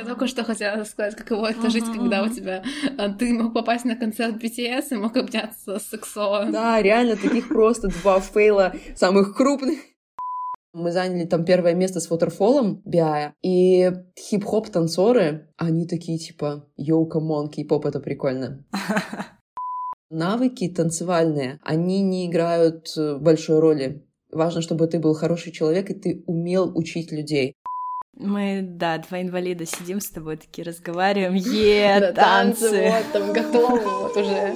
Я только что хотела сказать, каково это жить, когда у тебя... а, Ты мог попасть на концерт BTS и мог обняться с сексо. Да, реально, таких просто два фейла самых крупных. Мы заняли там первое место с Waterfall B.I-я, и хип-хоп танцоры, они такие типа, yo, come on, кей-поп, это прикольно. Навыки танцевальные, они не играют э, большой роли. Важно, чтобы ты был хороший человек, и ты умел учить людей. Мы, да, два инвалида сидим с тобой, такие разговариваем, е, танцы. вот, там готовы, вот уже.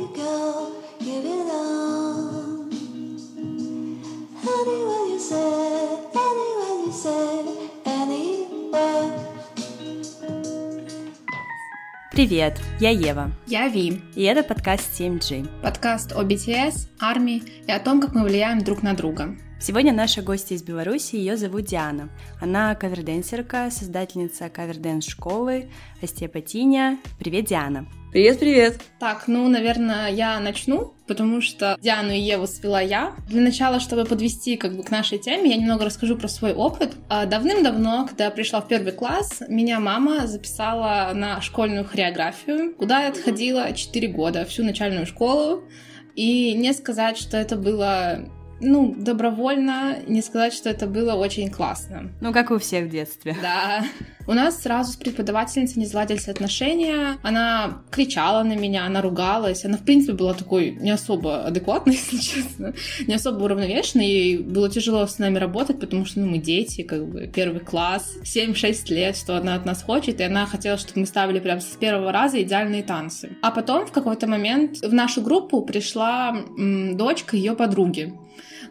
Привет, я Ева, Я Ви. и это подкаст 7G. Подкаст о BTS, армии и о том, как мы влияем друг на друга. Сегодня наша гостья из Беларуси, ее зовут Диана. Она каверденсерка, создательница каверденс школы Остеопатиня. Привет, Диана. Привет-привет! Так, ну, наверное, я начну, потому что Диану и Еву свела я. Для начала, чтобы подвести как бы к нашей теме, я немного расскажу про свой опыт. А, Давным-давно, когда я пришла в первый класс, меня мама записала на школьную хореографию, куда я отходила 4 года, всю начальную школу. И не сказать, что это было ну, добровольно, не сказать, что это было очень классно. Ну, как у всех в детстве. Да. У нас сразу с преподавательницей не заладились отношения. Она кричала на меня, она ругалась. Она, в принципе, была такой не особо адекватной, если честно. Не особо уравновешенной. Ей было тяжело с нами работать, потому что ну, мы дети, как бы первый класс, 7-6 лет, что она от нас хочет. И она хотела, чтобы мы ставили прям с первого раза идеальные танцы. А потом в какой-то момент в нашу группу пришла м, дочка ее подруги.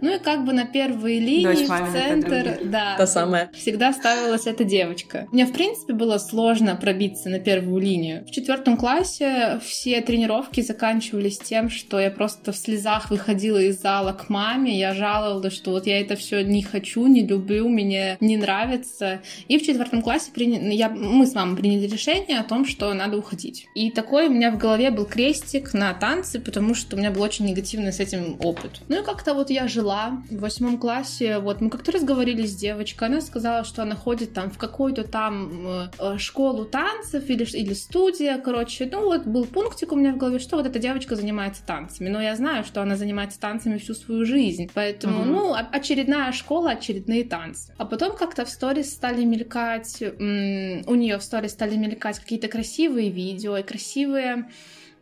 Ну и как бы на первые линии Дочь в центр, да, Та самая. всегда ставилась эта девочка. Мне, в принципе, было сложно пробиться на первую линию. В четвертом классе все тренировки заканчивались тем, что я просто в слезах выходила из зала к маме, я жаловалась, что вот я это все не хочу, не люблю, мне не нравится. И в четвертом классе приня- я... мы с мамой приняли решение о том, что надо уходить. И такой у меня в голове был крестик на танцы, потому что у меня был очень негативный с этим опыт. Ну и как-то вот я жила в восьмом классе, вот мы как-то разговорили с девочкой, она сказала, что она ходит там в какую-то там э, э, школу танцев или, или студия, короче, ну вот был пунктик у меня в голове, что вот эта девочка занимается танцами, но я знаю, что она занимается танцами всю свою жизнь, поэтому, Мгм. ну, о- очередная школа, очередные танцы. А потом как-то в сторис стали мелькать, у нее в сторис стали мелькать какие-то красивые видео и красивые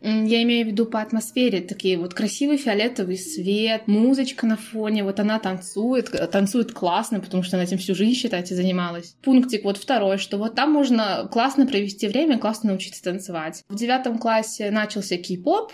Я имею в виду по атмосфере, такие вот красивый фиолетовый свет, музычка на фоне, вот она танцует, танцует классно, потому что она этим всю жизнь, считайте, занималась. Пунктик вот второй, что вот там можно классно провести время, классно научиться танцевать. В девятом классе начался кей-поп,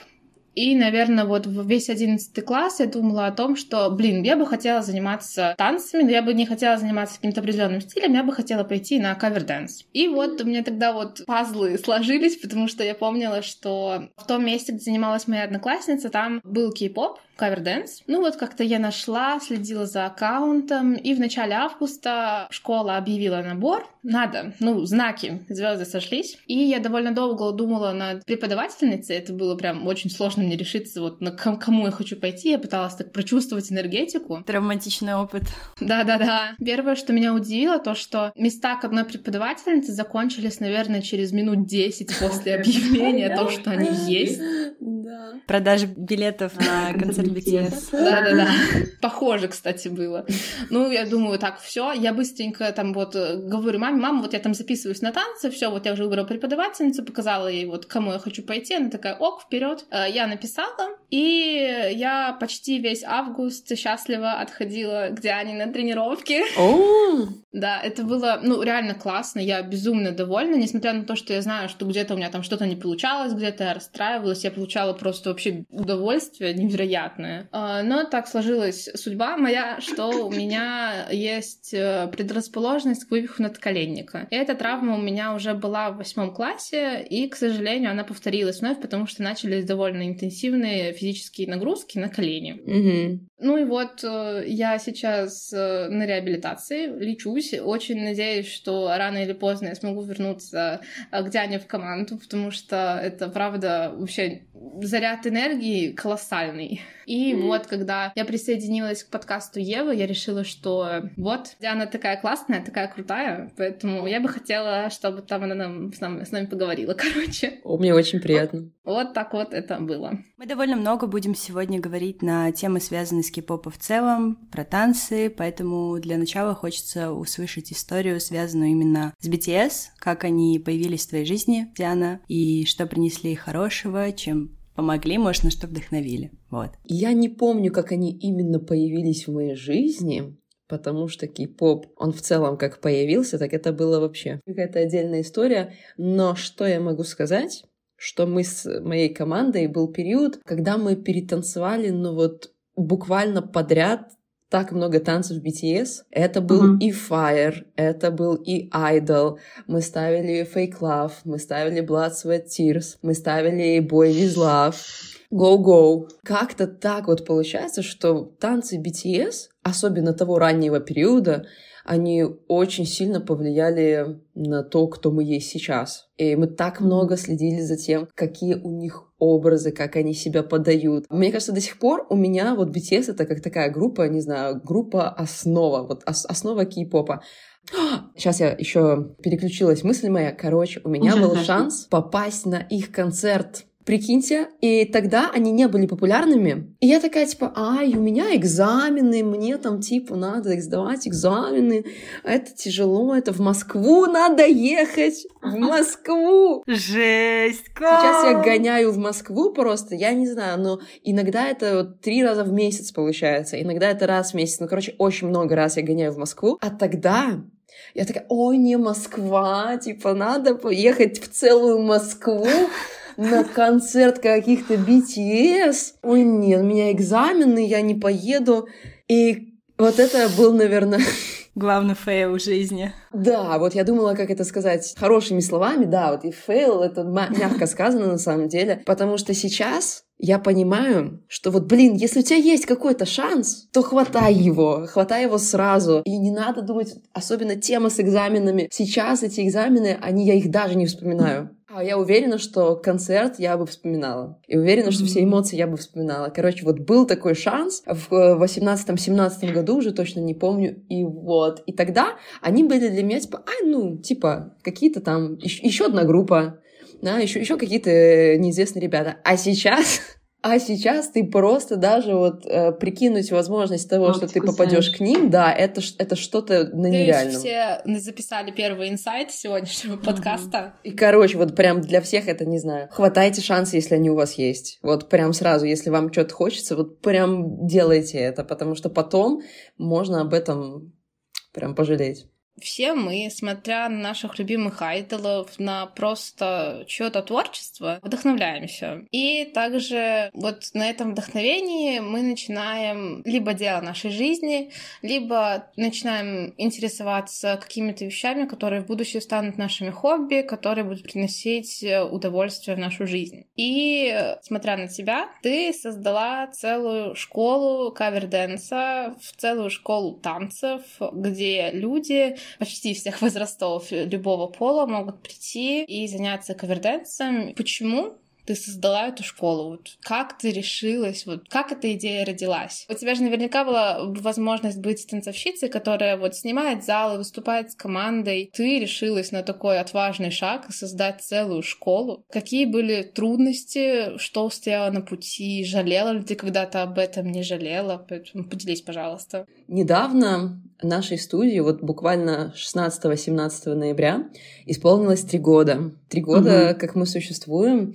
и, наверное, вот весь одиннадцатый класс я думала о том, что, блин, я бы хотела заниматься танцами, но я бы не хотела заниматься каким-то определенным стилем, я бы хотела пойти на cover dance. И вот у меня тогда вот пазлы сложились, потому что я помнила, что в том месте, где занималась моя одноклассница, там был кей-поп, cover dance. Ну вот как-то я нашла, следила за аккаунтом, и в начале августа школа объявила набор. Надо, ну, знаки, звезды сошлись. И я довольно долго думала над преподавательницей, это было прям очень сложно мне решиться, вот на ком- кому я хочу пойти, я пыталась так прочувствовать энергетику. Травматичный опыт. Да-да-да. Первое, что меня удивило, то, что места к одной преподавательнице закончились, наверное, через минут 10 после объявления, то, что они есть. Да. Продажа билетов на концерт BTS. Да-да-да. Похоже, кстати, было. Ну, я думаю, так, все, я быстренько там вот э, говорю маме, мама, вот я там записываюсь на танцы, все, вот я уже выбрала преподавательницу, показала ей вот, кому я хочу пойти, она такая, ок, вперед. Я написала, и я почти весь август счастливо отходила к Диане на тренировки. Да, это было, ну, реально классно, я безумно довольна, несмотря на то, что я знаю, что где-то у меня там что-то не получалось, где-то я расстраивалась, я получала просто вообще удовольствие невероятное. А, Но так сложилась судьба моя, что у меня есть э, предрасположенность к вывиху надколенника. И эта травма у меня уже была в восьмом классе, и, к сожалению, она повторилась вновь, потому что начались довольно интенсивные физические нагрузки на колени. Мгм. Ну и вот э, я сейчас э, на реабилитации, лечусь. Очень надеюсь, что рано или поздно я смогу вернуться э, к Диане в команду, потому что это, правда, вообще заряд энергии колоссальный. И mm-hmm. вот, когда я присоединилась к подкасту Евы, я решила, что вот, Диана такая классная, такая крутая, поэтому я бы хотела, чтобы там она нам, с, нами, с нами поговорила, короче. О, мне очень приятно. Вот так вот это было. Мы довольно много будем сегодня говорить на темы, связанные с кей-попом в целом, про танцы, поэтому для начала хочется услышать историю, связанную именно с BTS, как они появились в твоей жизни, Диана, и что принесли хорошего, чем помогли, может, на что вдохновили. Вот. Я не помню, как они именно появились в моей жизни, потому что кей-поп, он в целом как появился, так это было вообще какая-то отдельная история. Но что я могу сказать? Что мы с моей командой был период, когда мы перетанцевали, ну вот буквально подряд так много танцев BTS. Это был uh-huh. и Fire, это был и Idol. Мы ставили Fake Love, мы ставили Blood, Sweat, Tears, мы ставили Boy With Love. Go Go. Как-то так вот получается, что танцы BTS, особенно того раннего периода, они очень сильно повлияли на то, кто мы есть сейчас. И мы так много следили за тем, какие у них образы, как они себя подают. Мне кажется, до сих пор у меня вот BTS это как такая группа, не знаю, группа основа, вот ос- основа кей-попа. Сейчас я еще переключилась мысль моя. Короче, у меня был шанс попасть на их концерт Прикиньте, и тогда они не были популярными. И я такая, типа, ай, у меня экзамены, мне там, типа, надо сдавать экзамены, это тяжело, это в Москву надо ехать, в Москву. Жесть? Сейчас я гоняю в Москву просто, я не знаю, но иногда это вот три раза в месяц получается, иногда это раз в месяц, ну, короче, очень много раз я гоняю в Москву. А тогда я такая, ой, не Москва, типа, надо поехать в целую Москву, на концерт каких-то BTS. Ой, нет, у меня экзамены, я не поеду. И вот это был, наверное... Главный фейл в жизни. Да, вот я думала, как это сказать хорошими словами. Да, вот и фейл, это мягко сказано на самом деле. Потому что сейчас я понимаю, что вот, блин, если у тебя есть какой-то шанс, то хватай его, хватай его сразу. И не надо думать, особенно тема с экзаменами. Сейчас эти экзамены, они, я их даже не вспоминаю. А я уверена, что концерт я бы вспоминала. И уверена, что все эмоции я бы вспоминала. Короче, вот был такой шанс в 18-17 году, уже точно не помню. И вот. И тогда они были для меня типа, ай, ну, типа, какие-то там, еще одна группа, да, еще, еще какие-то неизвестные ребята. А сейчас а сейчас ты просто даже вот э, прикинуть возможность того, вот, что ты попадешь к ним, да, это, это что-то на нереальном. все записали первый инсайт сегодняшнего mm-hmm. подкаста. И, короче, вот прям для всех это, не знаю, хватайте шансы, если они у вас есть. Вот прям сразу, если вам что-то хочется, вот прям делайте это, потому что потом можно об этом прям пожалеть все мы, смотря на наших любимых айдолов, на просто чье-то творчество, вдохновляемся. И также вот на этом вдохновении мы начинаем либо дело нашей жизни, либо начинаем интересоваться какими-то вещами, которые в будущем станут нашими хобби, которые будут приносить удовольствие в нашу жизнь. И смотря на тебя, ты создала целую школу кавер-дэнса, целую школу танцев, где люди почти всех возрастов любого пола могут прийти и заняться каверденсом. Почему? Ты создала эту школу? Вот как ты решилась? Вот как эта идея родилась? У тебя же наверняка была возможность быть танцовщицей, которая вот снимает залы, выступает с командой. Ты решилась на такой отважный шаг и создать целую школу. Какие были трудности? Что стояло на пути? Жалела ли ты когда-то об этом? Не жалела? Поэтому поделись, пожалуйста. Недавно нашей студии, вот буквально 16-17 ноября, исполнилось три года. Три года, угу. как мы существуем.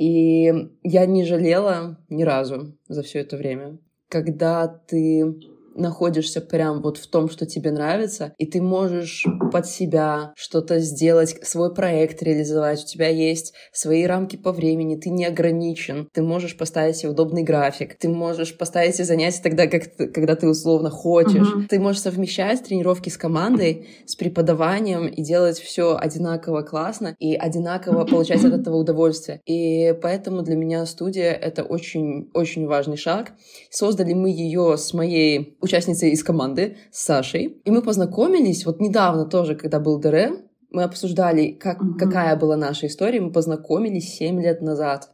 И я не жалела ни разу за все это время. Когда ты находишься прям вот в том, что тебе нравится, и ты можешь под себя что-то сделать, свой проект реализовать, у тебя есть свои рамки по времени, ты не ограничен, ты можешь поставить себе удобный график, ты можешь поставить себе занятия тогда, как ты, когда ты условно хочешь, uh-huh. ты можешь совмещать тренировки с командой, с преподаванием и делать все одинаково классно и одинаково получать от этого удовольствие. И поэтому для меня студия — это очень-очень важный шаг. Создали мы ее с моей участницей из команды, с Сашей. И мы познакомились вот недавно тоже, когда был ДР. Мы обсуждали, как, угу. какая была наша история. Мы познакомились 7 лет назад.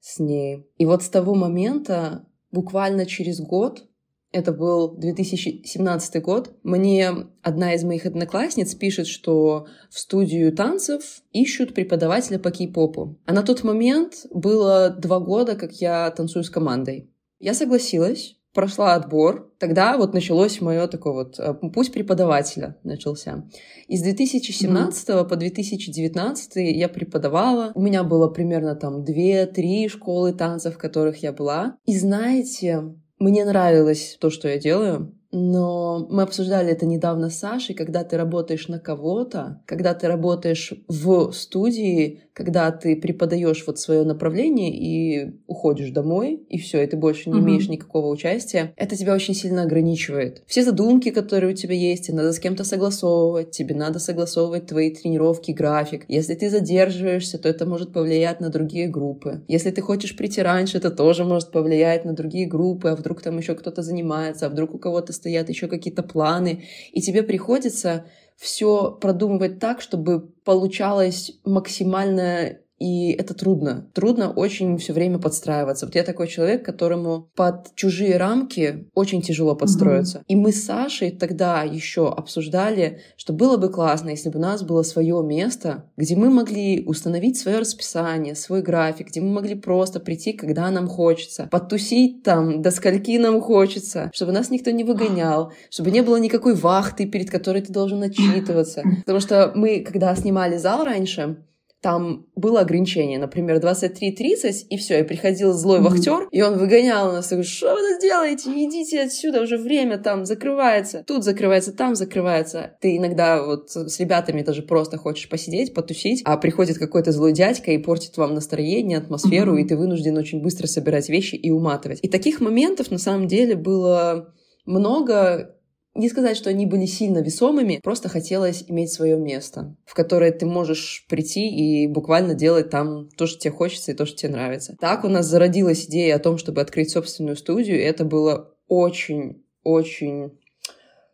с ней. И вот с того момента, буквально через год, это был 2017 год. Мне одна из моих одноклассниц пишет, что в студию танцев ищут преподавателя по кей-попу. А на тот момент было два года, как я танцую с командой. Я согласилась, прошла отбор, тогда вот началось мое такое вот э, путь преподавателя начался. Из 2017 mm-hmm. по 2019 я преподавала. У меня было примерно там 2-3 школы танцев, в которых я была. И знаете, мне нравилось то, что я делаю, но мы обсуждали это недавно с Сашей, когда ты работаешь на кого-то, когда ты работаешь в студии, когда ты преподаешь вот свое направление и уходишь домой, и все, и ты больше не mm-hmm. имеешь никакого участия, это тебя очень сильно ограничивает. Все задумки, которые у тебя есть, тебе надо с кем-то согласовывать, тебе надо согласовывать твои тренировки, график. Если ты задерживаешься, то это может повлиять на другие группы. Если ты хочешь прийти раньше, это тоже может повлиять на другие группы, а вдруг там еще кто-то занимается, а вдруг у кого-то стоят еще какие-то планы, и тебе приходится все продумывать так, чтобы получалось максимально и это трудно. Трудно очень все время подстраиваться. Вот я такой человек, которому под чужие рамки очень тяжело подстроиться. Mm-hmm. И мы с Сашей тогда еще обсуждали, что было бы классно, если бы у нас было свое место, где мы могли установить свое расписание, свой график, где мы могли просто прийти, когда нам хочется, подтусить там, до скольки нам хочется, чтобы нас никто не выгонял, чтобы не было никакой вахты, перед которой ты должен отчитываться. Потому что мы, когда снимали зал раньше, там было ограничение, например, 23.30, и все, и приходил злой вахтер, и он выгонял нас, и говорит, что вы тут делаете, идите отсюда, уже время там закрывается, тут закрывается, там закрывается. Ты иногда вот с ребятами даже просто хочешь посидеть, потусить, а приходит какой-то злой дядька и портит вам настроение, атмосферу, и ты вынужден очень быстро собирать вещи и уматывать. И таких моментов на самом деле было много, не сказать, что они были сильно весомыми, просто хотелось иметь свое место, в которое ты можешь прийти и буквально делать там то, что тебе хочется и то, что тебе нравится. Так у нас зародилась идея о том, чтобы открыть собственную студию, и это было очень-очень,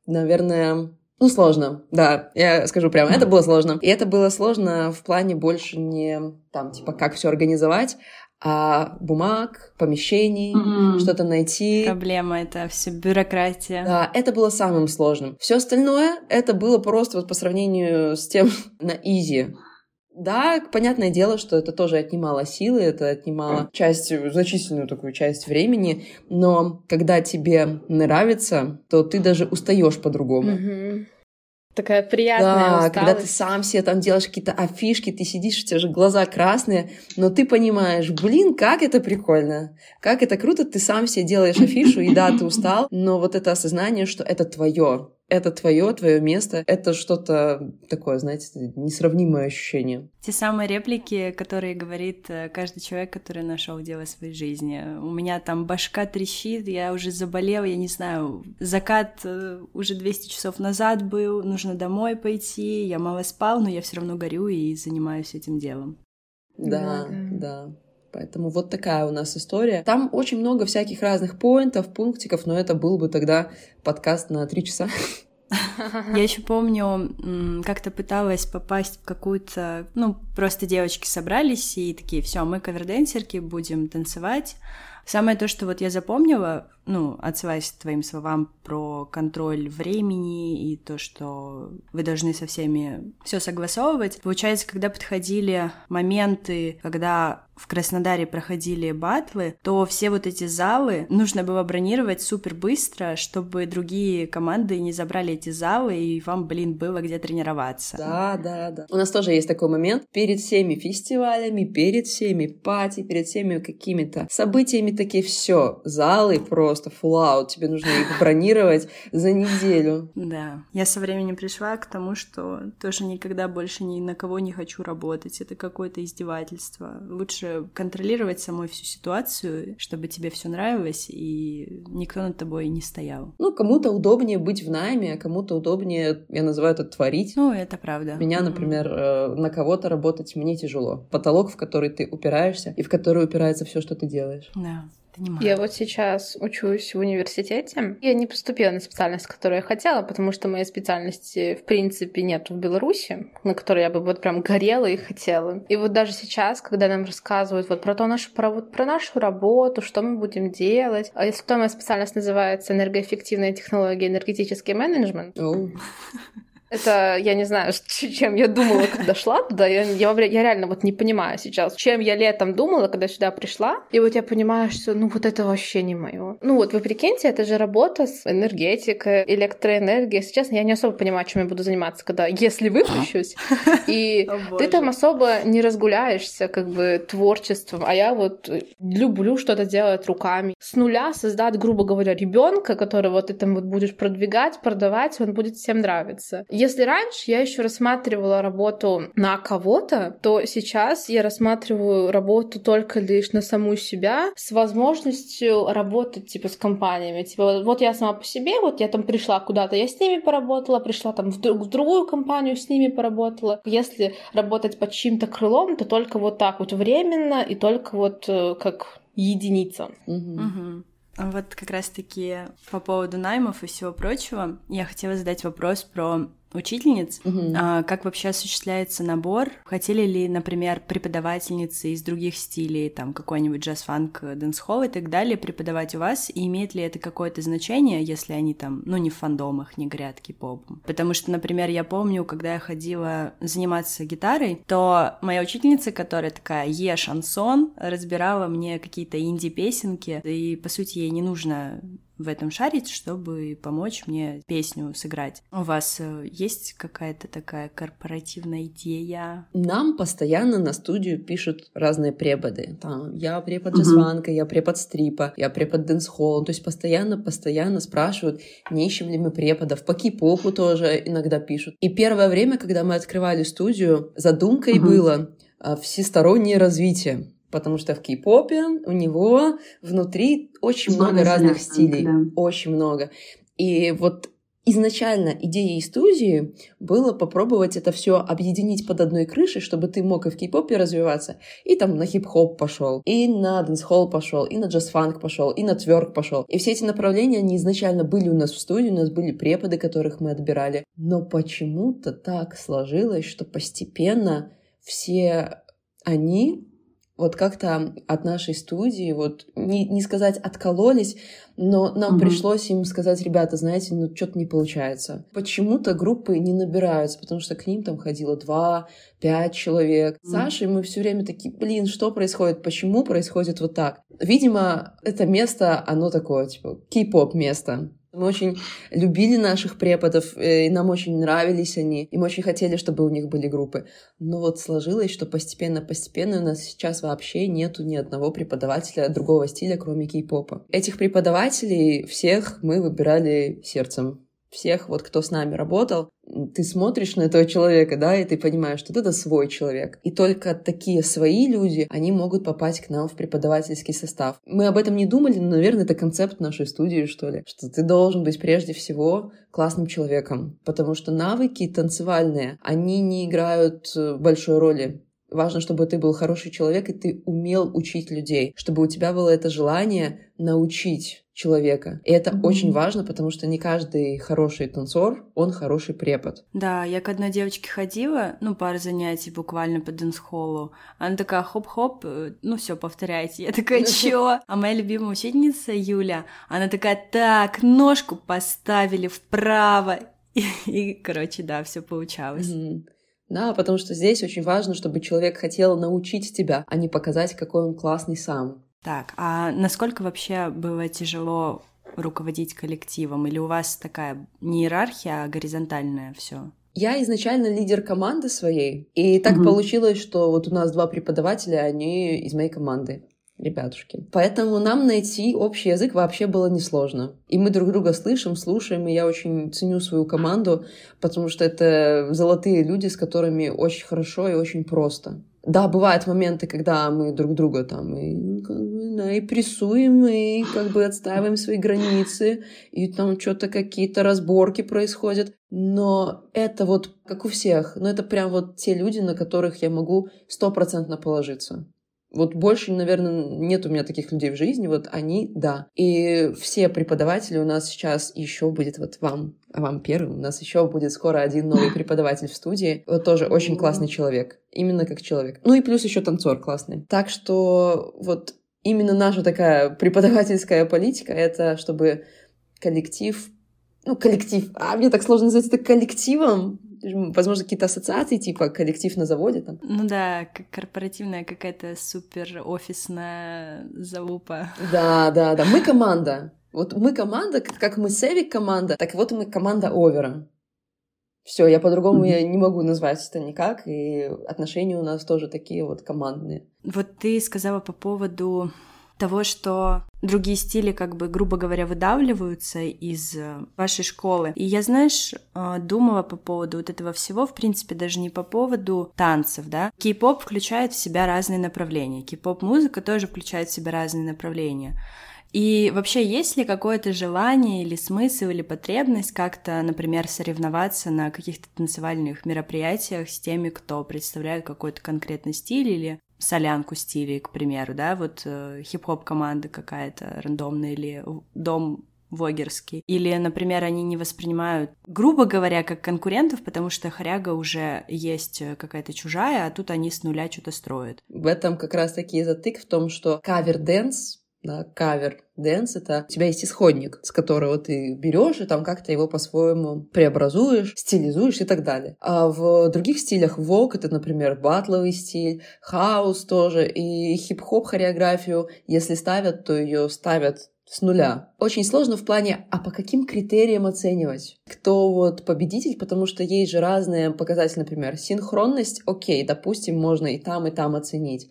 наверное, ну, сложно, да, я скажу прямо, это было сложно. И это было сложно в плане больше не там, типа, как все организовать, а бумаг, помещений, mm-hmm. что-то найти. Проблема это все бюрократия. Да, это было самым сложным. Все остальное это было просто вот по сравнению с тем на изи. Да, понятное дело, что это тоже отнимало силы, это отнимало часть, значительную такую часть времени, но когда тебе нравится, то ты даже устаешь по-другому. Mm-hmm. Такая приятная да, усталость. когда ты сам себе там делаешь какие-то афишки, ты сидишь, у тебя же глаза красные, но ты понимаешь, блин, как это прикольно, как это круто, ты сам себе делаешь афишу, и да, ты устал, но вот это осознание, что это твое, это твое, твое место, это что-то такое, знаете, несравнимое ощущение. Те самые реплики, которые говорит э, каждый человек, который нашел дело своей жизни. У меня там башка трещит, я уже заболел, я не знаю, закат э, уже 200 часов назад был, нужно домой пойти, я мало спал, но я все равно горю и занимаюсь этим делом. Да, да. да. Поэтому вот такая у нас история. Там очень много всяких разных поинтов, пунктиков, но это был бы тогда подкаст на три часа. Я еще помню, как-то пыталась попасть в какую-то... Ну, просто девочки собрались и такие, все, мы каверденсерки, будем танцевать. Самое то, что вот я запомнила, ну, отсылаясь к твоим словам про контроль времени и то, что вы должны со всеми все согласовывать. Получается, когда подходили моменты, когда в Краснодаре проходили батлы, то все вот эти залы нужно было бронировать супер быстро, чтобы другие команды не забрали эти залы, и вам, блин, было где тренироваться. Да, да, да. У нас тоже есть такой момент. Перед всеми фестивалями, перед всеми пати, перед всеми какими-то событиями такие все, залы просто full out, тебе нужно их бронировать за неделю. Да. Я со временем пришла к тому, что тоже никогда больше ни на кого не хочу работать. Это какое-то издевательство. Лучше контролировать самой всю ситуацию, чтобы тебе все нравилось, и никто над тобой не стоял. Ну, кому-то удобнее быть в найме, а кому-то удобнее, я называю это творить. Ну, это правда. Меня, например, mm-hmm. на кого-то работать мне тяжело. Потолок, в который ты упираешься, и в который упирается все, что ты делаешь. Да. Понимаю. Я вот сейчас учусь в университете. Я не поступила на специальность, которую я хотела, потому что моей специальности, в принципе, нет в Беларуси, на которой я бы вот прям горела и хотела. И вот даже сейчас, когда нам рассказывают вот про то нашу, про, вот, про нашу работу, что мы будем делать, а если кто моя специальность называется энергоэффективная технология, энергетический менеджмент, Оу. это, я не знаю, чем я думала, когда шла туда. Я, я, я реально вот не понимаю сейчас, чем я летом думала, когда сюда пришла. И вот я понимаю, что ну вот это вообще не мое. Ну вот вы прикиньте, это же работа с энергетикой, электроэнергией. Честно, я не особо понимаю, чем я буду заниматься, когда, если выпущусь. И ты там особо не разгуляешься как бы творчеством, а я вот э, люблю что-то делать руками. С нуля создать, грубо говоря, ребенка, которого ты там вот будешь продвигать, продавать, он будет всем нравиться. Если раньше я еще рассматривала работу на кого-то, то сейчас я рассматриваю работу только лишь на саму себя с возможностью работать типа с компаниями. Типа вот- вот я сама по себе, вот я там пришла куда-то, я с ними поработала, пришла там в, друг- в другую компанию, с ними поработала. Если работать под чьим-то крылом, то только вот так вот временно и только вот э, как единица. А Вот как раз-таки по поводу наймов и всего прочего, я хотела задать вопрос про учительниц. Мгм. А как вообще осуществляется набор? Хотели ли, например, преподавательницы из других стилей, там какой-нибудь джаз-фанк, дэнс-холл и так далее, преподавать у вас? И имеет ли это какое-то значение, если они там, ну, не в фандомах, не горят кей-попом? Потому что, например, я помню, когда я ходила заниматься гитарой, то моя учительница, которая такая «Yeah, шансон», разбирала мне какие-то инди-песенки, и, по сути, ей не нужно в этом шарить, чтобы помочь мне песню сыграть. У вас э, есть какая-то такая корпоративная идея? Нам постоянно на студию пишут разные преподы. Там, я препод джаз-фанка, я препод стрипа, я препод дэнс-холла. То есть постоянно-постоянно спрашивают, не ищем ли мы преподов. По кей-попу тоже иногда пишут. И первое время, когда мы открывали студию, задумкой Мгм. было а, всестороннее развитие. Потому что в кей-попе у него внутри очень Много много разных стилей. да. Очень много. И вот изначально идеей студии было попробовать это все объединить под одной крышей, чтобы ты мог и в кей-попе развиваться, и там на хип-хоп пошел, и на дэнс-холл пошел, и на джаз-фанк пошел, и на тверк пошел. И все эти направления, они изначально были у нас в студии, у нас были преподы, которых мы отбирали. Но почему-то так сложилось, что постепенно все они вот как-то от нашей студии, вот не, не сказать откололись, но нам Мгм. пришлось им сказать, ребята, знаете, ну что-то не получается. Почему-то группы не набираются, потому что к ним там ходило два, пять человек. С Мгм. Сашей мы все время такие, блин, что происходит, почему происходит вот так? Видимо, это место, оно такое, типа, кей-поп место. Мы очень любили наших преподов, э, и нам очень нравились они, и мы очень хотели, чтобы у них были группы. Но вот сложилось, что постепенно-постепенно у нас сейчас вообще нету ни одного преподавателя другого стиля, кроме кей-попа. Этих преподавателей всех мы выбирали сердцем. Всех, вот кто с нами работал, ты смотришь на этого человека, да, и ты понимаешь, что это свой человек. И только такие свои люди, они могут попасть к нам в преподавательский состав. Мы об этом не думали, но, наверное, это концепт нашей студии, что ли. Что ты должен быть прежде всего классным человеком. Потому что навыки танцевальные, они не играют э, большой роли. Важно, чтобы ты был хороший человек, и ты умел учить людей, чтобы у тебя было это желание научить человека. И это Мгм. очень важно, потому что не каждый хороший танцор, он хороший препод. Да, я к одной девочке ходила, ну, пару занятий буквально по дэнс-холлу. Она такая хоп-хоп, э, ну все, повторяйте. Я такая, чё? А моя любимая учительница Юля, она такая, так, ножку поставили вправо. И, и, короче, да, все получалось. Да, потому что здесь очень важно, чтобы человек хотел научить тебя, а не показать, какой он классный сам. Так, а насколько вообще было тяжело руководить коллективом? Или у вас такая не иерархия, а горизонтальная все? Я изначально лидер команды своей, и так Мгм. получилось, что вот у нас два преподавателя, они из моей команды. Ребятушки. Поэтому нам найти общий язык вообще было несложно. И мы друг друга слышим, слушаем, и я очень ценю свою команду, потому что это золотые люди, с которыми очень хорошо и очень просто. Да, бывают моменты, когда мы друг друга там и, как бы, да, и прессуем, и как бы отстаиваем свои границы, и там что-то какие-то разборки происходят. Но это вот как у всех. Но это прям вот те люди, на которых я могу стопроцентно положиться. Вот больше, наверное, нет у меня таких людей в жизни, вот они, да. И все преподаватели у нас сейчас еще будет вот вам, вам первым, у нас еще будет скоро один новый преподаватель в студии. Вот тоже очень классный человек, именно как человек. Ну и плюс еще танцор классный. Так что вот именно наша такая преподавательская политика, это чтобы коллектив ну, коллектив. А мне так сложно назвать это коллективом. Возможно, какие-то ассоциации, типа коллектив на заводе там. Ну да, как корпоративная какая-то супер офисная залупа. Да, да, да. Мы команда. Вот мы команда, как мы Севик команда, так вот мы команда Овера. Все, я по-другому я не могу назвать это никак, и отношения у нас тоже такие вот командные. Вот ты сказала по поводу того, что другие стили, как бы, грубо говоря, выдавливаются из э, вашей школы. И я, знаешь, э, думала по поводу вот этого всего, в принципе, даже не по поводу танцев, да. Кей-поп включает в себя разные направления. Кей-поп-музыка тоже включает в себя разные направления. И вообще, есть ли какое-то желание или смысл или потребность как-то, например, соревноваться на каких-то танцевальных мероприятиях с теми, кто представляет какой-то конкретный стиль или солянку стилей, к примеру, да, вот э, хип-хоп команда какая-то рандомная или дом вогерский. Или, например, они не воспринимают, грубо говоря, как конкурентов, потому что хоряга уже есть какая-то чужая, а тут они с нуля что-то строят. В этом как раз-таки затык в том, что кавер-дэнс да, кавер дэнс это у тебя есть исходник, с которого ты берешь и там как-то его по-своему преобразуешь, стилизуешь и так далее. А в других стилях vogue это, например, батловый стиль, house тоже и хип-хоп хореографию, если ставят, то ее ставят с нуля. Очень сложно в плане, а по каким критериям оценивать? Кто вот победитель? Потому что есть же разные показатели, например, синхронность, окей, допустим, можно и там, и там оценить.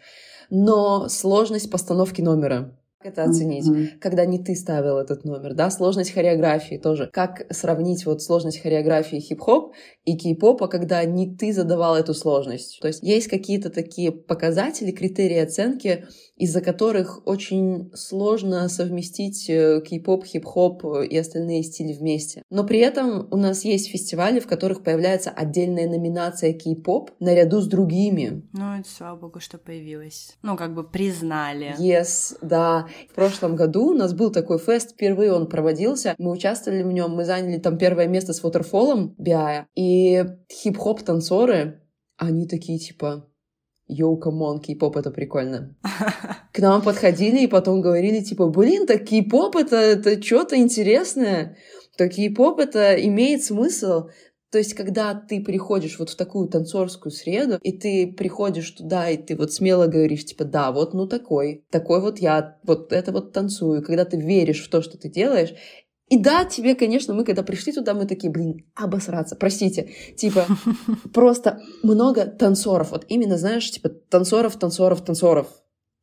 Но сложность постановки номера это оценить, mm-hmm. когда не ты ставил этот номер, да, сложность хореографии тоже. Как сравнить вот сложность хореографии хип-хоп и кей-попа, когда не ты задавал эту сложность. То есть есть какие-то такие показатели, критерии оценки, из-за которых очень сложно совместить э, кей-поп, хип-хоп и остальные стили вместе. Но при этом у нас есть фестивали, в которых появляется отдельная номинация кей-поп наряду с другими. Ну, это слава богу, что появилось. Ну, как бы признали. Yes, да. В прошлом году у нас был такой фест, впервые он проводился. Мы участвовали в нем, мы заняли там первое место с Waterfall B.I-я. И хип-хоп танцоры, они такие типа, yo, come on, кей-поп это прикольно. К нам подходили и потом говорили, типа, блин, так кей-поп это, это что-то интересное. Так кей-поп это имеет смысл. То есть, когда ты приходишь вот в такую танцорскую среду, и ты приходишь туда, и ты вот смело говоришь, типа, да, вот ну такой, такой вот я, вот это вот танцую. Когда ты веришь в то, что ты делаешь, и да, тебе, конечно, мы когда пришли туда, мы такие, блин, обосраться, простите. Типа, просто много танцоров. Вот именно, знаешь, типа, танцоров, танцоров, танцоров.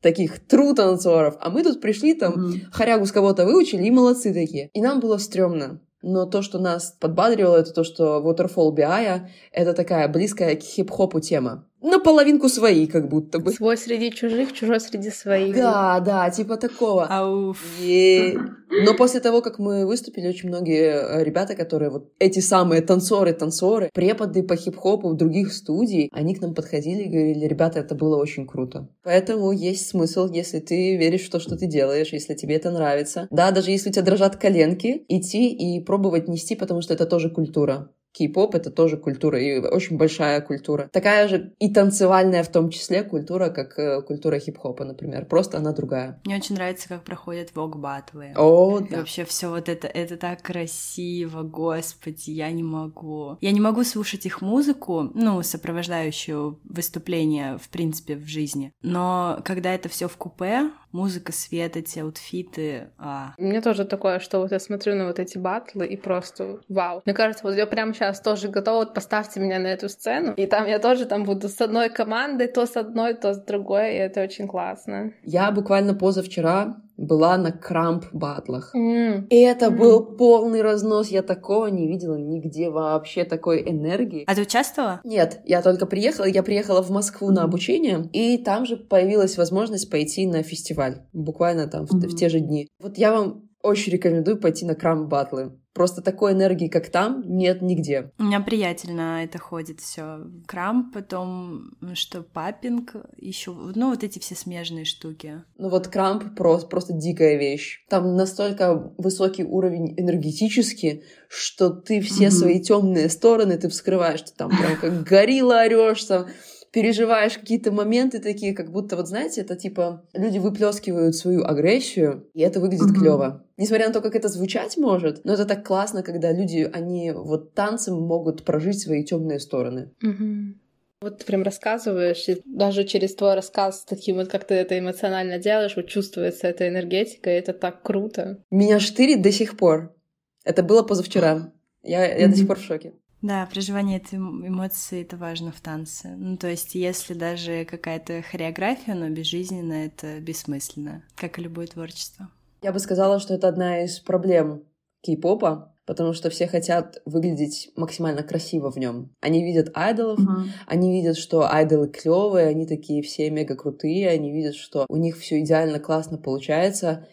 Таких тру танцоров. А мы тут пришли, там, mm-hmm. хорягу с кого-то выучили, и молодцы такие. И нам было стрёмно. Но то, что нас подбадривало, это то, что Waterfall BI — это такая близкая к хип-хопу тема наполовинку свои, как будто бы. Свой среди чужих, чужой среди своих. Да, да, типа такого. Ауф. И... Но после того, как мы выступили, очень многие э, ребята, которые вот эти самые танцоры, танцоры, преподы по хип-хопу в других студий, они к нам подходили и говорили, ребята, это было очень круто. Поэтому есть смысл, если ты веришь в то, что ты делаешь, если тебе это нравится. Да, даже если у тебя дрожат коленки, идти и пробовать нести, потому что это тоже культура кей-поп — это тоже культура, и очень большая культура. Такая же и танцевальная в том числе культура, как э, культура хип-хопа, например. Просто она другая. Мне очень нравится, как проходят вок-баттлы. О, и да. вообще все вот это, это так красиво, господи, я не могу. Я не могу слушать их музыку, ну, сопровождающую выступление, в принципе, в жизни. Но когда это все в купе, музыка, свет, эти аутфиты. А. У меня тоже такое, что вот я смотрю на вот эти батлы и просто вау. Мне кажется, вот я прямо сейчас тоже готова, вот поставьте меня на эту сцену, и там я тоже там буду с одной командой, то с одной, то с другой, и это очень классно. Я буквально позавчера была на крамп-батлах. Mm. И это mm. был полный разнос. Я такого не видела нигде вообще такой энергии. А ты участвовала? Нет, я только приехала. Я приехала в Москву на обучение, и там же появилась возможность пойти на фестиваль. Буквально там mm-hmm. в, в те же дни. Вот я вам очень рекомендую пойти на крамп-батлы. Просто такой энергии, как там, нет нигде. У меня приятель на это ходит все. Крамп, потом что папинг, еще, ну вот эти все смежные штуки. Ну вот крамп просто, просто дикая вещь. Там настолько высокий уровень энергетический, что ты все mm-hmm. свои темные стороны ты вскрываешь, ты там прям как горилла орешь, там переживаешь какие-то моменты такие, как будто, вот знаете, это типа люди выплескивают свою агрессию, и это выглядит mm-hmm. клево. Несмотря на то, как это звучать может, но это так классно, когда люди, они вот танцем могут прожить свои темные стороны. Mm-hmm. Вот ты прям рассказываешь, и даже через твой рассказ, таким вот, как ты это эмоционально делаешь, вот чувствуется эта энергетика, и это так круто. Меня штырит до сих пор. Это было позавчера. Я, я mm-hmm. до сих пор в шоке. Да, проживание этой эмоции — это важно в танце. Ну, то есть, если даже какая-то хореография, но безжизненно, это бессмысленно, как и любое творчество. Я бы сказала, что это одна из проблем кей-попа, потому что все хотят выглядеть максимально красиво в нем. Они видят айдолов, uh-huh. они видят, что айдолы клевые, они такие все мега крутые, они видят, что у них все идеально классно получается,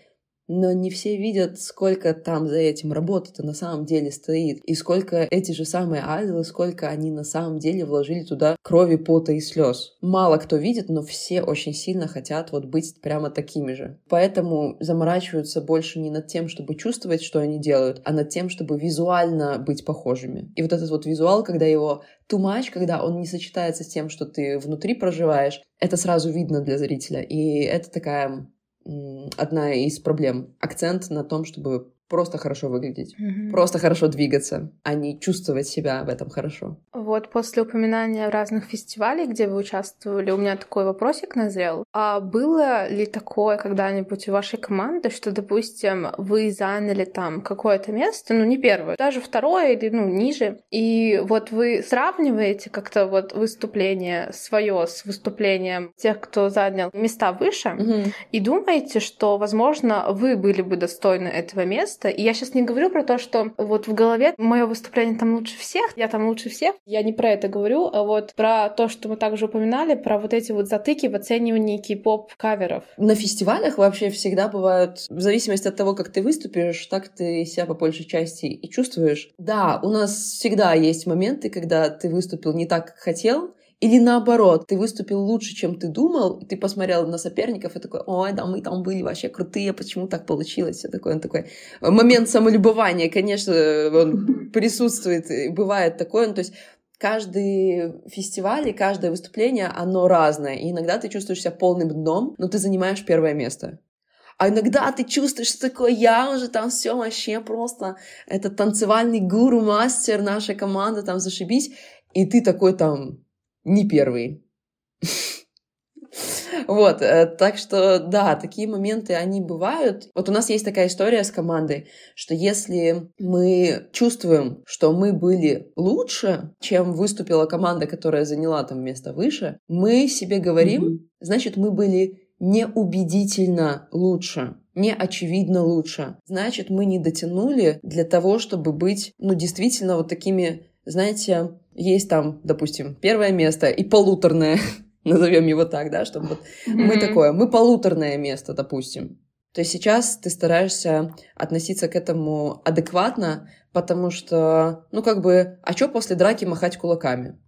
но не все видят, сколько там за этим работы-то на самом деле стоит, и сколько эти же самые айдолы, сколько они на самом деле вложили туда крови, пота и слез. Мало кто видит, но все очень сильно хотят вот быть прямо такими же. Поэтому заморачиваются больше не над тем, чтобы чувствовать, что они делают, а над тем, чтобы визуально быть похожими. И вот этот вот визуал, когда его much, когда он не сочетается с тем, что ты внутри проживаешь, это сразу видно для зрителя. И это такая одна из проблем. Акцент на том, чтобы просто хорошо выглядеть, mm-hmm. просто хорошо двигаться, а не чувствовать себя в этом хорошо. Вот после упоминания разных фестивалей, где вы участвовали, у меня такой вопросик назрел. А было ли такое когда-нибудь у вашей команды, что, допустим, вы заняли там какое-то место, ну не первое, даже второе или ну ниже, и вот вы сравниваете как-то вот выступление свое с выступлением тех, кто занял места выше, mm-hmm. и думаете, что, возможно, вы были бы достойны этого места, место. И я сейчас не говорю про то, что вот в голове мое выступление там лучше всех, я там лучше всех. Я не про это говорю, а вот про то, что мы также упоминали, про вот эти вот затыки в оценивании кей-поп каверов. На фестивалях вообще всегда бывают, в зависимости от того, как ты выступишь, так ты себя по большей части и чувствуешь. Да, у нас всегда есть моменты, когда ты выступил не так, как хотел, или наоборот, ты выступил лучше, чем ты думал, ты посмотрел на соперников и такой, ой, да, мы там были вообще крутые, почему так получилось? Все такое, он такой момент самолюбования, конечно, он присутствует, и бывает такое, ну, то есть каждый фестиваль и каждое выступление, оно разное. И иногда ты чувствуешь себя полным дном, но ты занимаешь первое место. А иногда ты чувствуешь, что такое, я уже там все вообще просто, это танцевальный гуру, мастер, наша команда, там зашибись. И ты такой там, не первый. Вот, э, так что, да, такие моменты, они бывают. Вот у нас есть такая история с командой, что если мы чувствуем, что мы были лучше, чем выступила команда, которая заняла там место выше, мы себе говорим, mm-hmm. значит, мы были неубедительно лучше, не очевидно лучше. Значит, мы не дотянули для того, чтобы быть, ну, действительно вот такими, знаете, есть там, допустим, первое место и полуторное, назовем его так, да, чтобы вот mm-hmm. мы такое, мы полуторное место, допустим. То есть сейчас ты стараешься относиться к этому адекватно, потому что, ну как бы, а что после драки махать кулаками?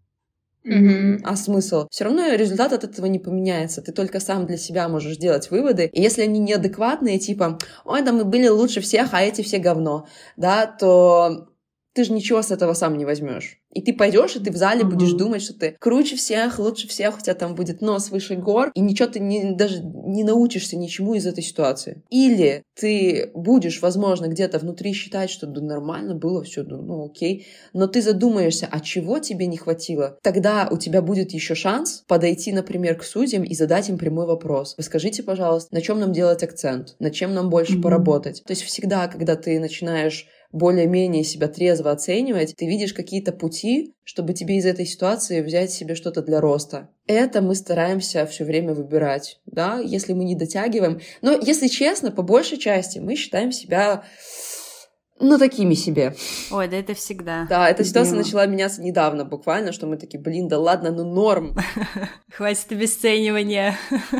Mm-hmm. А смысл? Все равно результат от этого не поменяется. Ты только сам для себя можешь делать выводы. И если они неадекватные, типа, ой, да мы были лучше всех, а эти все говно, да, то ты же ничего с этого сам не возьмешь. И ты пойдешь, и ты в зале mm-hmm. будешь думать, что ты круче всех, лучше всех, у тебя там будет нос выше гор, и ничего ты не, даже не научишься ничему из этой ситуации. Или ты будешь, возможно, где-то внутри считать, что да, нормально было все, ну, ну окей, но ты задумаешься, а чего тебе не хватило? Тогда у тебя будет еще шанс подойти, например, к судьям и задать им прямой вопрос. Вы скажите, пожалуйста, на чем нам делать акцент? На чем нам больше mm-hmm. поработать? То есть всегда, когда ты начинаешь более-менее себя трезво оценивать, ты видишь какие-то пути, чтобы тебе из этой ситуации взять себе что-то для роста. Это мы стараемся все время выбирать, да, если мы не дотягиваем. Но, если честно, по большей части мы считаем себя ну, такими себе. Ой, да это всегда. Да, эта ситуация Любима. начала меняться недавно буквально, что мы такие, блин, да ладно, ну норм. Хватит обесценивания.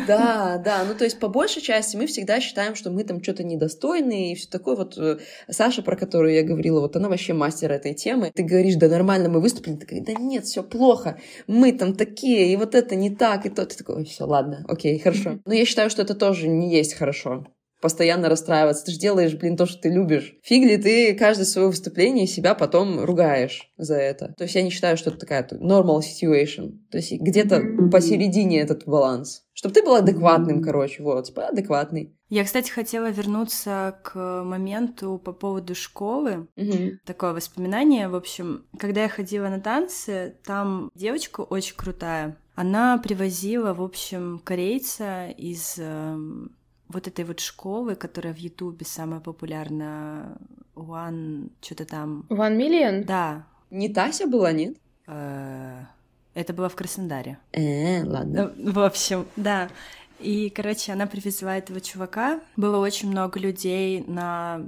Да, да, ну то есть по большей части мы всегда считаем, что мы там что-то недостойны и все такое. Вот э, Саша, про которую я говорила, вот она вообще мастер этой темы. Ты говоришь, да нормально мы выступили, ты говоришь, да нет, все плохо, мы там такие, и вот это не так, и то. Ты такой, все, ладно, окей, хорошо. Но я считаю, что это тоже не есть хорошо постоянно расстраиваться. Ты же делаешь, блин, то, что ты любишь. Фиг ли ты каждое свое выступление себя потом ругаешь за это. То есть я не считаю, что это такая normal situation. То есть где-то посередине этот баланс. Чтобы ты был адекватным, короче, вот, типа адекватный. Я, кстати, хотела вернуться к моменту по поводу школы. Мгм. Такое воспоминание, в общем, когда я ходила на танцы, там девочка очень крутая. Она привозила, в общем, корейца из эм, вот этой вот школы, которая в Ютубе самая популярная, One, что-то там. One Million? Да, Не Тася была, нет? э, это было в Краснодаре. Э, ладно. Ну, В общем, да. И, короче, она привезла этого чувака. Было очень много людей на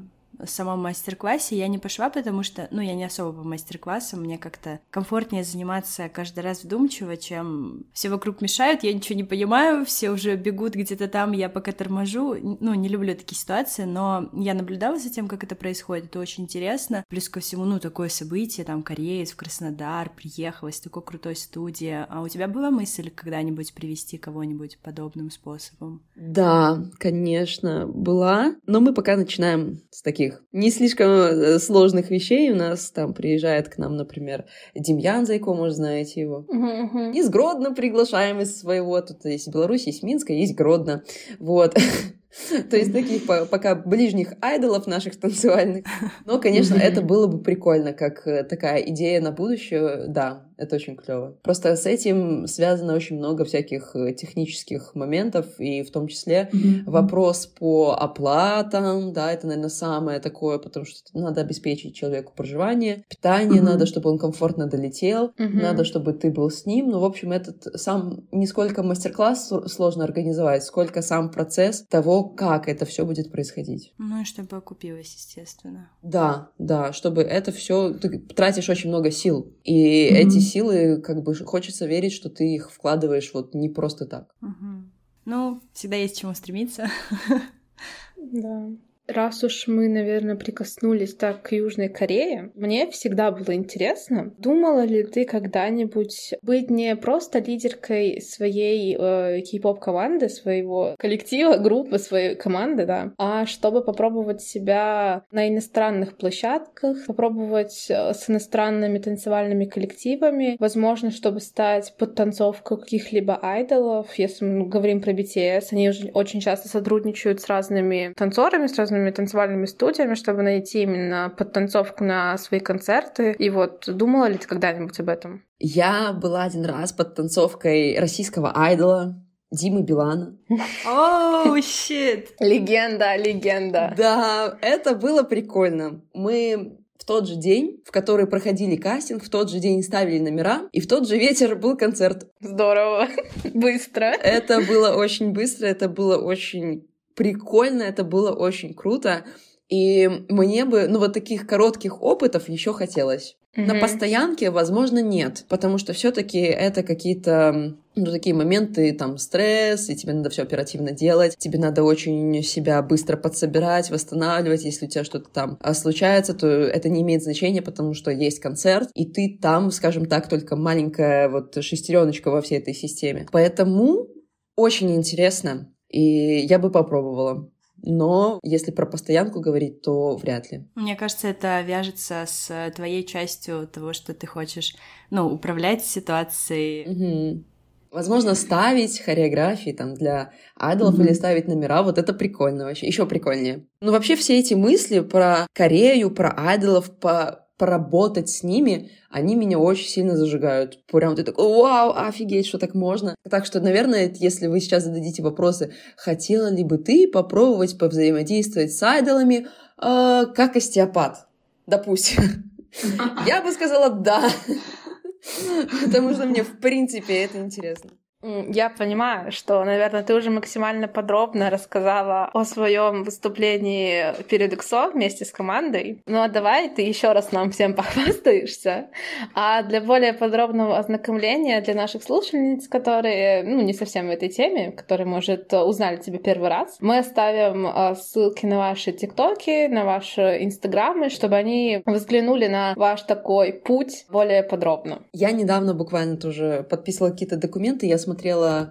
самом мастер-классе. Я не пошла, потому что, ну, я не особо по мастер-классам. Мне как-то комфортнее заниматься каждый раз вдумчиво, чем все вокруг мешают, я ничего не понимаю, все уже бегут где-то там, я пока торможу. Ну, не люблю такие ситуации, но я наблюдала за тем, как это происходит. Это очень интересно. Плюс ко всему, ну, такое событие, там, кореец в Краснодар приехал из такой крутой студии. А у тебя была мысль когда-нибудь привести кого-нибудь подобным способом? Да, конечно, была. Но мы пока начинаем с таких не слишком э, сложных вещей. У нас там приезжает к нам, например, Демьян Зайко, может, знаете его. Мгм, мгм. Из Гродно приглашаем из своего. Тут есть Беларусь, есть Минск, а есть Гродно. Вот. То есть таких по- пока ближних айдолов наших танцевальных. Но, конечно, это было бы прикольно, как э, такая идея на будущее. Да, это очень клево. Просто с этим связано очень много всяких э, технических моментов, и в том числе вопрос по оплатам, да, это, наверное, самое такое, потому что надо обеспечить человеку проживание, питание Мгм. надо, чтобы он комфортно долетел, Мгм. надо, чтобы ты был с ним. Ну, в общем, этот сам не сколько мастер-класс сложно организовать, сколько сам процесс того, как это все будет происходить. Ну и чтобы окупилось, естественно. Да, да, чтобы это все ты тратишь очень много сил, и эти силы, как бы, хочется верить, что ты их вкладываешь вот не просто так. Мгм. Ну, всегда есть к чему стремиться. Да. Раз уж мы, наверное, прикоснулись так к Южной Корее, мне всегда было интересно, думала ли ты когда-нибудь быть не просто лидеркой своей э, кей-поп команды, своего коллектива, группы, своей команды, да, а чтобы попробовать себя на иностранных площадках, попробовать э, с иностранными танцевальными коллективами, возможно, чтобы стать под танцовку каких-либо айдолов, если мы говорим про BTS, они уже очень часто сотрудничают с разными танцорами, с разными танцевальными студиями, чтобы найти именно подтанцовку на свои концерты. И вот думала ли ты когда-нибудь об этом? Я была один раз под танцовкой российского айдола Димы Билана. Оу, щит! Легенда, легенда. Да, это было прикольно. Мы в тот же день, в который проходили кастинг, в тот же день ставили номера, и в тот же вечер был концерт. Здорово. Быстро. Это было очень быстро, это было очень прикольно, это было очень круто. И мне бы, ну, вот таких коротких опытов еще хотелось. На Мгм. постоянке, возможно, нет, потому что все-таки это какие-то ну, такие моменты, там, стресс, и тебе надо все оперативно делать, тебе надо очень себя быстро подсобирать, восстанавливать, если у тебя что-то там а, случается, то это не имеет значения, потому что есть концерт, и ты там, скажем так, только маленькая вот шестереночка во всей этой системе. Поэтому очень интересно, и я бы попробовала. Но если про постоянку говорить, то вряд ли. Мне кажется, это вяжется с твоей частью того, что ты хочешь, ну, управлять ситуацией. Мгм. Возможно, ставить хореографии там для айдолов Мгм. или ставить номера, вот это прикольно вообще, еще прикольнее. Ну, вообще все эти мысли про Корею, про айдолов, по поработать с ними, они меня очень сильно зажигают. Прям ты такой, вау, офигеть, что так можно. Так что, наверное, если вы сейчас зададите вопросы, хотела ли бы ты попробовать повзаимодействовать с айдолами, э, как остеопат, допустим. Я бы сказала да. Потому что мне, в принципе, это интересно. Я понимаю, что, наверное, ты уже максимально подробно рассказала о своем выступлении перед ИКСО вместе с командой. Ну а давай ты еще раз нам всем похвастаешься. А для более подробного ознакомления для наших слушательниц, которые ну, не совсем в этой теме, которые, может, узнали тебя первый раз, мы оставим э, ссылки на ваши ТикТоки, на ваши Инстаграмы, чтобы они взглянули на ваш такой путь более подробно. Я недавно буквально тоже подписывала какие-то документы, я смотрела,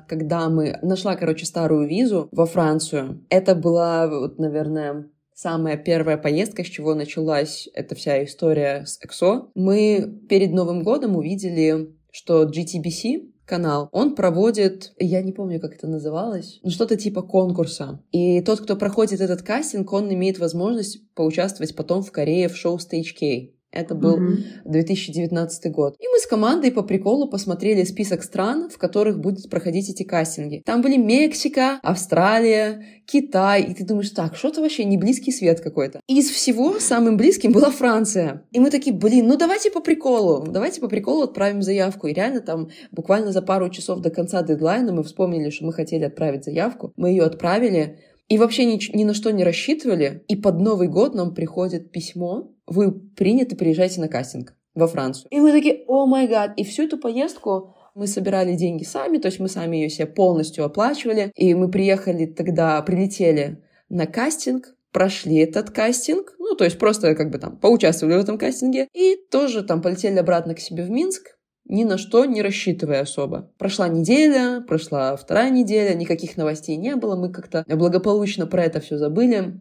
когда мы... Нашла, короче, старую визу во Францию. Это была, вот, наверное, самая первая поездка, с чего началась эта вся история с EXO. Мы перед Новым годом увидели, что GTBC, канал, он проводит, я не помню, как это называлось, ну что-то типа конкурса. И тот, кто проходит этот кастинг, он имеет возможность поучаствовать потом в Корее в шоу Stage K. Это был Мгм. 2019 год. И мы с командой по приколу посмотрели список стран, в которых будут проходить эти кастинги. Там были Мексика, Австралия, Китай. И ты думаешь, так, что-то вообще не близкий свет какой-то. И из всего самым близким была Франция. И мы такие, блин, ну давайте по приколу. Давайте по приколу отправим заявку. И реально там буквально за пару часов до конца дедлайна мы вспомнили, что мы хотели отправить заявку. Мы ее отправили. И вообще ни, ни на что не рассчитывали. И под Новый год нам приходит письмо. Вы приняты, приезжайте на кастинг во Францию. И мы такие, о май гад. И всю эту поездку мы собирали деньги сами, то есть мы сами ее себе полностью оплачивали. И мы приехали тогда, прилетели на кастинг, прошли этот кастинг, ну, то есть просто как бы там поучаствовали в этом кастинге, и тоже там полетели обратно к себе в Минск, ни на что не рассчитывая особо. Прошла неделя, прошла вторая неделя, никаких новостей не было, мы как-то благополучно про это все забыли.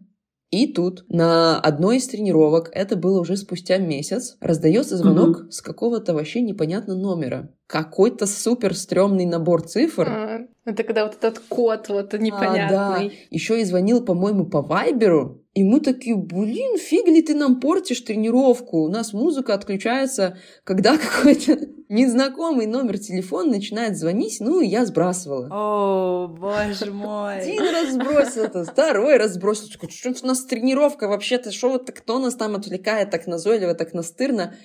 И тут на одной из тренировок, это было уже спустя месяц, раздается звонок с какого-то вообще непонятного номера. Какой-то супер стрёмный набор цифр. А, Это когда вот этот код вот А, да. непонятный. Еще и звонил, по-моему, по Вайберу. И мы такие, блин, фиг ли ты нам портишь тренировку? У нас музыка отключается, когда какой-то незнакомый номер телефона начинает звонить. Ну, и я сбрасывала. О, боже мой. Один раз сбросил, это второй раз сбросил. Что у нас тренировка вообще-то? Что вот кто нас там отвлекает так назойливо, так настырно?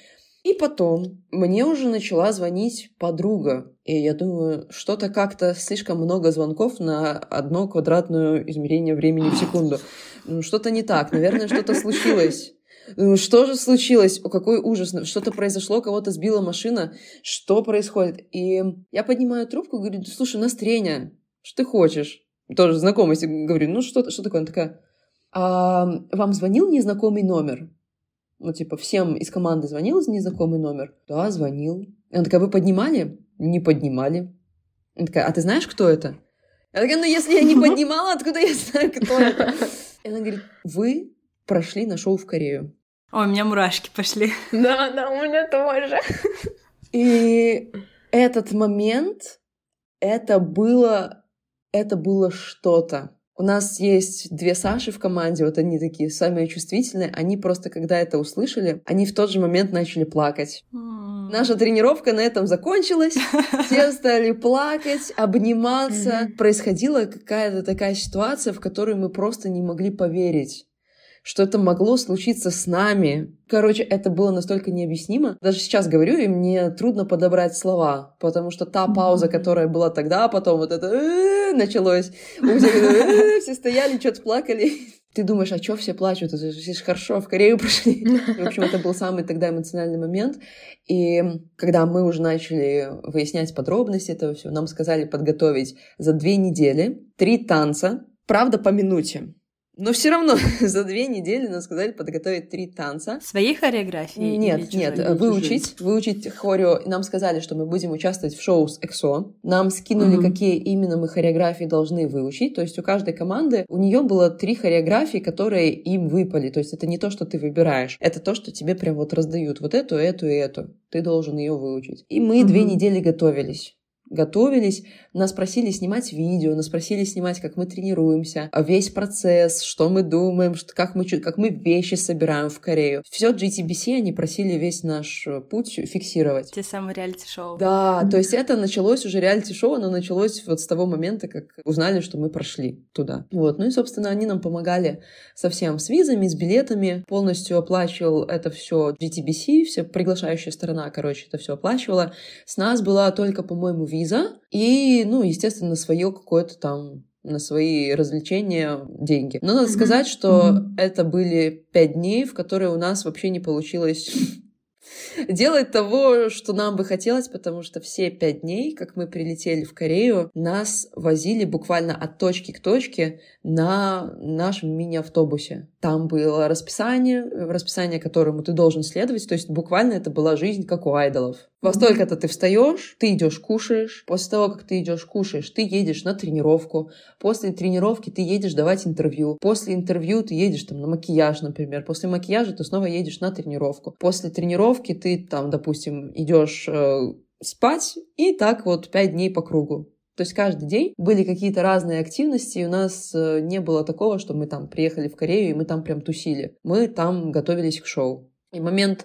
И потом мне уже начала звонить подруга. И я думаю, что-то как-то слишком много звонков на одно квадратное измерение времени в секунду. Ну, Что-то не так. Наверное, что-то случилось. Думаю, Что же случилось? О, какой ужас. Что-то произошло, кого-то сбила машина. Что происходит? И я поднимаю трубку, говорю, «Да слушай, у. Что ты хочешь? Тоже знакомый. Говорю, ну что, что такое? Она такая, «А, вам звонил незнакомый номер? Ну, типа, всем из команды звонил незнакомый номер? Да, звонил. Она такая, вы поднимали? Не поднимали. Она такая, а ты знаешь, кто это? Я такая, ну, если я не поднимала, откуда я знаю, кто это? И она говорит, вы прошли на шоу в Корею. Ой, у меня мурашки пошли. Да, да, у меня тоже. И этот момент, это было, это было что-то. У нас есть две Саши в команде, вот они такие самые чувствительные. Они просто, когда это услышали, они в тот же момент начали плакать. Наша тренировка на этом закончилась. Все стали плакать, обниматься. Происходила какая-то такая ситуация, в которую мы просто не могли поверить что это могло случиться с нами. Короче, это было настолько необъяснимо. Даже сейчас говорю, и мне трудно подобрать слова, потому что та пауза, которая была тогда, потом вот это «э-э» началось. У всех это «э-э», все стояли, что-то плакали. Ты думаешь, а что все плачут? Это же хорошо, в Корею пошли. В общем, это был самый тогда эмоциональный момент. И когда мы уже начали выяснять подробности этого всего, нам сказали подготовить за две недели три танца, правда, по минуте. Но все равно за две недели нам сказали подготовить три танца. Своей хореографии? Нет, нет, выучить, выучить хорео. Нам сказали, что мы будем участвовать в шоу с EXO. Нам скинули, Мгм. какие именно мы хореографии должны выучить. То есть у каждой команды, у нее было три хореографии, которые им выпали. То есть это не то, что ты выбираешь. Это то, что тебе прям вот раздают. Вот эту, эту и эту. Ты должен ее выучить. И мы две Мгм. недели готовились готовились, нас просили снимать видео, нас просили снимать, как мы тренируемся, а весь процесс, что мы думаем, что, как, мы, как мы вещи собираем в Корею. Все GTBC они просили весь наш э, путь фиксировать. Те самые реалити-шоу. Да, то есть это началось уже реалити-шоу, оно началось вот с того момента, как узнали, что мы прошли туда. Вот, ну и, собственно, они нам помогали совсем с визами, с билетами, полностью оплачивал это все GTBC, все приглашающая сторона, короче, это все оплачивала. С нас была только, по-моему, виза и, ну, естественно, свое какое-то там на свои развлечения деньги. Но надо сказать, что это были пять дней, в которые у нас вообще не получилось делать того, что нам бы хотелось, потому что все пять дней, как мы прилетели в Корею, нас возили буквально от точки к точке на нашем мини-автобусе. Там было расписание, расписание которому ты должен следовать, то есть буквально это была жизнь, как у айдолов. Во столько-то ты встаешь, ты идешь кушаешь. После того, как ты идешь кушаешь, ты едешь на тренировку. После тренировки ты едешь давать интервью. После интервью ты едешь там на макияж, например. После макияжа ты снова едешь на тренировку. После тренировки ты там, допустим, идешь э, спать и так вот пять дней по кругу. То есть каждый день были какие-то разные активности, и у нас э, не было такого, что мы там приехали в Корею, и мы там прям тусили. Мы там готовились к шоу. И момент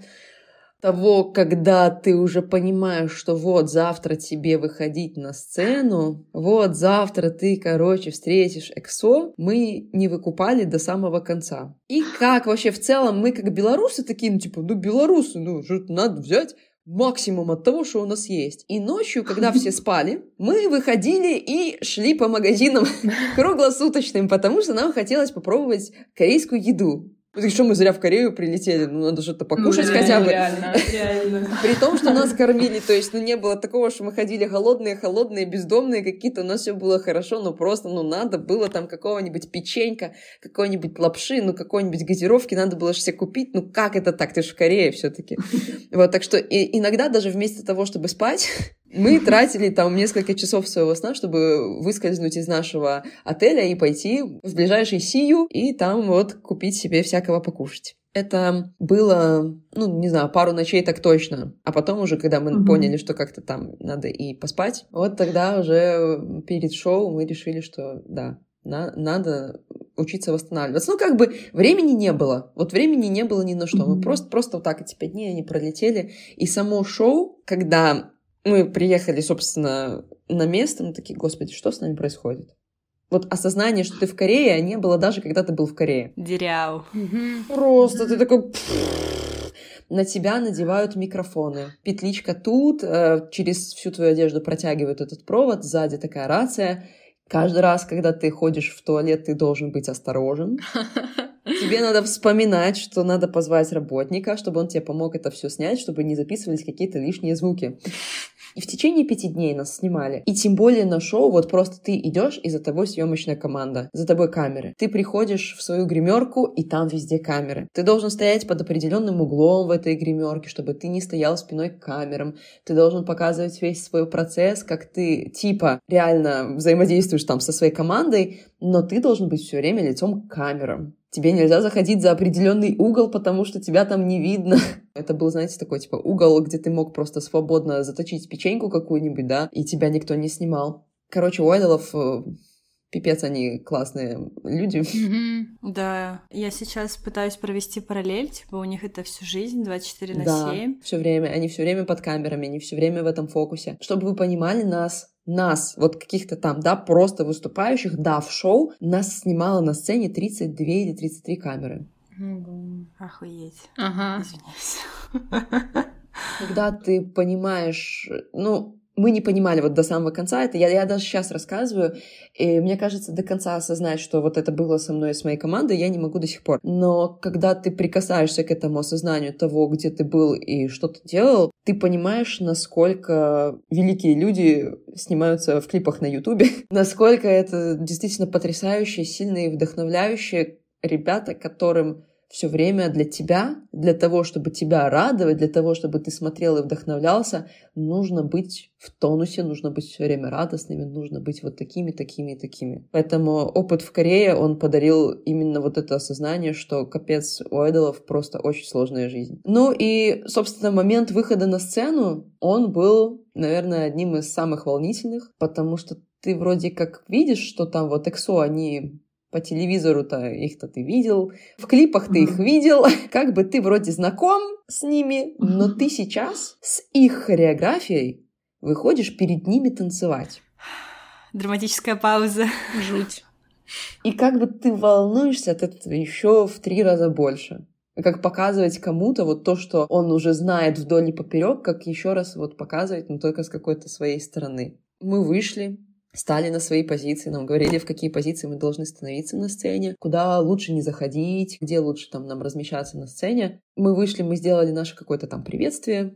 того, когда ты уже понимаешь, что вот завтра тебе выходить на сцену, вот завтра ты, короче, встретишь ЭКСО, мы не выкупали до самого конца. И как вообще в целом мы как белорусы такие, ну типа, ну белорусы, ну что надо взять максимум от того, что у нас есть. И ночью, когда все спали, мы выходили и шли по магазинам круглосуточным, потому что нам хотелось попробовать корейскую еду. Ну, что мы зря в Корею прилетели, ну надо что-то покушать Ну, хотя бы. Реально, реально. При том, что нас кормили, то есть, ну, не было такого, что мы ходили голодные, холодные, бездомные какие-то, у нас все было хорошо, но просто, ну, надо было там какого-нибудь печенька, какой-нибудь лапши, ну, какой-нибудь газировки, надо было же себе купить, ну, как это так, ты же в Корее все таки Вот, так что и, иногда даже вместо того, чтобы спать, мы тратили там несколько часов своего сна, чтобы выскользнуть из нашего отеля и пойти в ближайший Сию и там вот купить себе всякого покушать. Это было, ну, не знаю, пару ночей так точно. А потом уже, когда мы Мгм. поняли, что как-то там надо и поспать, вот тогда уже перед шоу мы решили, что да, на- надо учиться восстанавливаться. Ну, как бы времени не было. Вот времени не было ни на что. Мы просто, просто вот так эти пять дней они пролетели. И само шоу, когда мы приехали, собственно, на место, мы такие, господи, что с нами происходит? Вот осознание, что ты в Корее, не было даже, когда ты был в Корее. Дыряу. Мгм. Просто ты такой... На тебя надевают микрофоны. Петличка тут, э, через всю твою одежду протягивают этот провод, сзади такая рация. Каждый раз, когда ты ходишь в туалет, ты должен быть осторожен. Тебе надо вспоминать, что надо позвать работника, чтобы он тебе помог это все снять, чтобы не записывались какие-то лишние звуки. И в течение пяти дней нас снимали. И тем более на шоу вот просто ты идешь, и за тобой съемочная команда, за тобой камеры. Ты приходишь в свою гримерку, и там везде камеры. Ты должен стоять под определенным углом в этой гримерке, чтобы ты не стоял спиной к камерам. Ты должен показывать весь свой процесс, как ты типа реально взаимодействуешь там со своей командой, но ты должен быть все время лицом к камерам. Тебе нельзя заходить за определенный угол, потому что тебя там не видно. Это был, знаете, такой типа угол, где ты мог просто свободно заточить печеньку какую-нибудь, да, и тебя никто не снимал. Короче, у айдолов э, пипец они классные люди. Да, я сейчас пытаюсь провести параллель, типа у них это всю жизнь, 24 на Да, 7. все время, они все время под камерами, они все время в этом фокусе. Чтобы вы понимали, нас, нас, вот каких-то там, да, просто выступающих, да, в шоу, нас снимало на сцене 32 или 33 камеры. Охуеть. Ага. Извиняюсь. Когда ты понимаешь, ну, мы не понимали вот до самого конца это. Я, я даже сейчас рассказываю, и мне кажется, до конца осознать, что вот это было со мной и с моей командой, я не могу до сих пор. Но когда ты прикасаешься к этому осознанию того, где ты был и что ты делал, ты понимаешь, насколько великие люди снимаются в клипах на Ютубе, насколько это действительно потрясающие, сильные, вдохновляющие ребята, которым все время для тебя, для того, чтобы тебя радовать, для того, чтобы ты смотрел и вдохновлялся, нужно быть в тонусе, нужно быть все время радостными, нужно быть вот такими, такими и такими. Поэтому опыт в Корее, он подарил именно вот это осознание, что капец у айдолов просто очень сложная жизнь. Ну и, собственно, момент выхода на сцену, он был, наверное, одним из самых волнительных, потому что ты вроде как видишь, что там вот EXO, они по телевизору-то их-то ты видел, в клипах ты их видел, как бы ты вроде знаком с ними, но ты сейчас с их хореографией выходишь перед ними танцевать. Драматическая пауза. Жуть. И как бы ты волнуешься от этого еще в три раза больше. как показывать кому-то вот то, что он уже знает вдоль и поперек, как еще раз вот показывать, но только с какой-то своей стороны. Мы вышли, стали на свои позиции, нам говорили, в какие позиции мы должны становиться на сцене, куда лучше не заходить, где лучше там нам размещаться на сцене. Мы вышли, мы сделали наше какое-то там приветствие,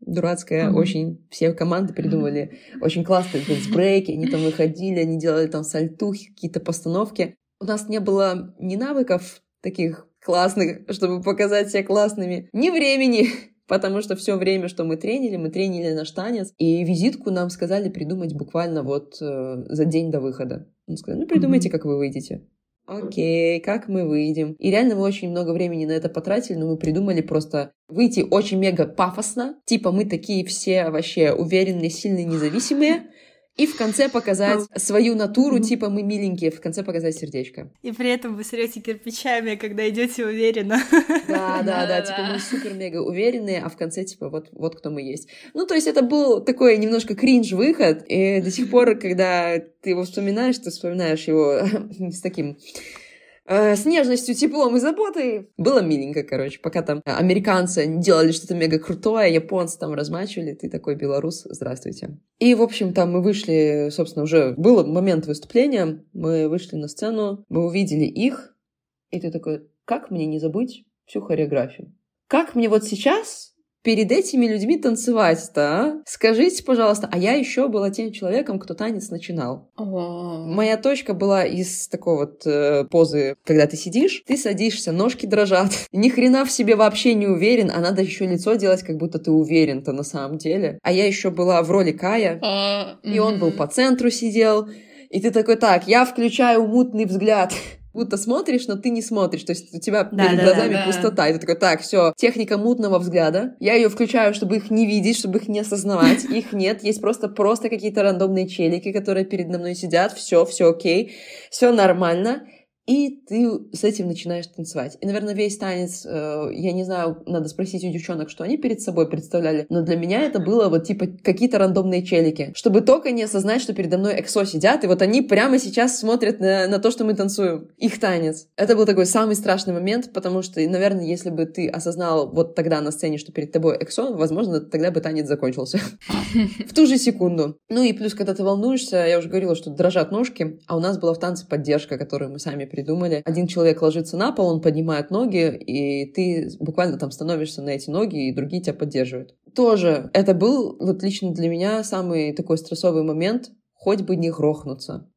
дурацкое, mm-hmm. очень все команды придумали mm-hmm. очень классные брейки, они там выходили, они делали там сальтухи, какие-то постановки. У нас не было ни навыков таких классных, чтобы показать себя классными, ни времени, потому что все время, что мы тренили, мы тренили наш танец, и визитку нам сказали придумать буквально вот э, за день до выхода. Он сказал, ну придумайте, как вы выйдете. Окей, как мы выйдем? И реально мы очень много времени на это потратили, но мы придумали просто выйти очень мега пафосно. Типа мы такие все вообще уверенные, сильные, независимые. И в конце показать свою натуру, типа мы миленькие, в конце показать сердечко. И при этом вы срете кирпичами, когда идете уверенно. Да, да, да, типа мы супер-мега уверенные, а в конце типа вот, вот кто мы есть. Ну, то есть это был такой немножко кринж-выход, и до сих пор, когда ты его вспоминаешь, ты вспоминаешь его с таким э, с нежностью, теплом и заботой. Было миленько, короче, пока там американцы делали что-то мега крутое, японцы там размачивали, ты такой белорус, здравствуйте. И, в общем, там мы вышли, собственно, уже был момент выступления, мы вышли на сцену, мы увидели их, и ты такой, как мне не забыть всю хореографию? Как мне вот сейчас перед этими людьми танцевать-то, а? Скажите, пожалуйста, а я еще была тем человеком, кто танец начинал. О. Моя точка была из такой вот э, позы, когда ты сидишь, ты садишься, ножки дрожат, ни хрена в себе вообще не уверен, а надо еще лицо делать, как будто ты уверен-то на самом деле. А я еще была в роли Кая, А, и он был по центру сидел, и ты такой, так, я включаю мутный взгляд будто смотришь, но ты не смотришь. То есть у тебя Да, перед да, глазами да, да. пустота. И ты такой, так, все, техника мутного взгляда. Я ее включаю, чтобы их не видеть, чтобы их не осознавать. Их нет. Есть просто просто какие-то рандомные челики, которые передо мной сидят. Все, все окей. Все нормально. И ты с этим начинаешь танцевать. И, наверное, весь танец, э, я не знаю, надо спросить у девчонок, что они перед собой представляли, но для меня это было вот типа какие-то рандомные челики, чтобы только не осознать, что передо мной эксо сидят, и вот они прямо сейчас смотрят на, на то, что мы танцуем. Их танец. Это был такой самый страшный момент, потому что, наверное, если бы ты осознал вот тогда на сцене, что перед тобой эксо, возможно, тогда бы танец закончился. В ту же секунду. Ну и плюс, когда ты волнуешься, я уже говорила, что дрожат ножки, а у нас была в танце поддержка, которую мы сами придумали. Один человек ложится на пол, он поднимает ноги, и ты буквально там становишься на эти ноги, и другие тебя поддерживают. Тоже это был вот лично для меня самый такой стрессовый момент, хоть бы не грохнуться.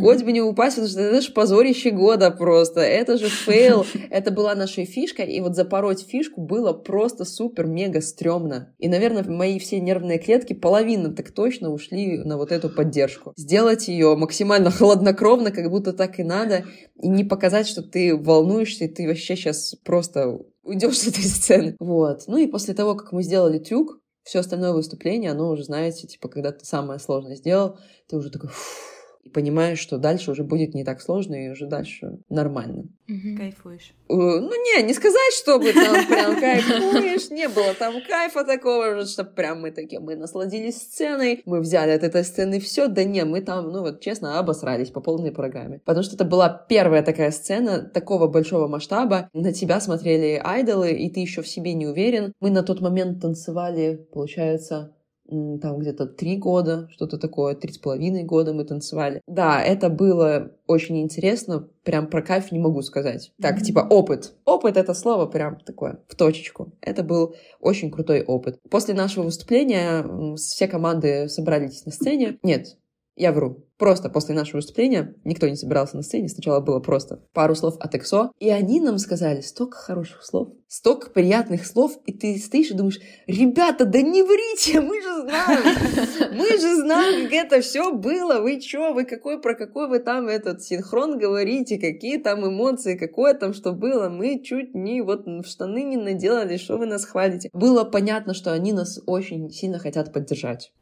Хоть бы не упасть, потому что это же позорище года просто. Это же фейл. Это была наша фишка, и вот запороть фишку было просто супер-мега стрёмно. И, наверное, мои все нервные клетки, половина так точно ушли на вот эту поддержку. Сделать ее максимально хладнокровно, как будто так и надо, и не показать, что ты волнуешься, и ты вообще сейчас просто уйдешь с этой сцены. Вот. Ну и после того, как мы сделали трюк, все остальное выступление, оно уже, знаете, типа, когда ты самое сложное сделал, ты уже такой, «Фух», и понимаешь, что дальше уже будет не так сложно, и уже дальше нормально. Мгм. Кайфуешь. Э, Ну, не, не сказать, чтобы там прям кайфуешь, не было там кайфа такого, что прям мы такие, мы насладились сценой, мы взяли от этой сцены все, да не, мы там, ну вот честно, обосрались по полной программе. Потому что это была первая такая сцена такого большого масштаба, на тебя смотрели айдолы, и ты еще в себе не уверен. Мы на тот момент танцевали, получается, там где-то три года, что-то такое, три с половиной года мы танцевали. Да, это было очень интересно, прям про кайф не могу сказать. Так, типа опыт. Опыт — это слово прям такое, в точечку. Это был очень крутой опыт. После нашего выступления все команды собрались на сцене. Нет, я вру. Просто после нашего выступления никто не собирался на сцене. Сначала было просто пару слов от Эксо. И они нам сказали столько хороших слов, столько приятных слов. И ты стоишь и думаешь, ребята, да не врите, мы же знаем. Мы же знаем, как это все было. Вы чё, вы какой, про какой вы там этот синхрон говорите, какие там эмоции, какое там что было. Мы чуть не вот в штаны не наделали, что вы нас хвалите. Было понятно, что они нас очень сильно хотят поддержать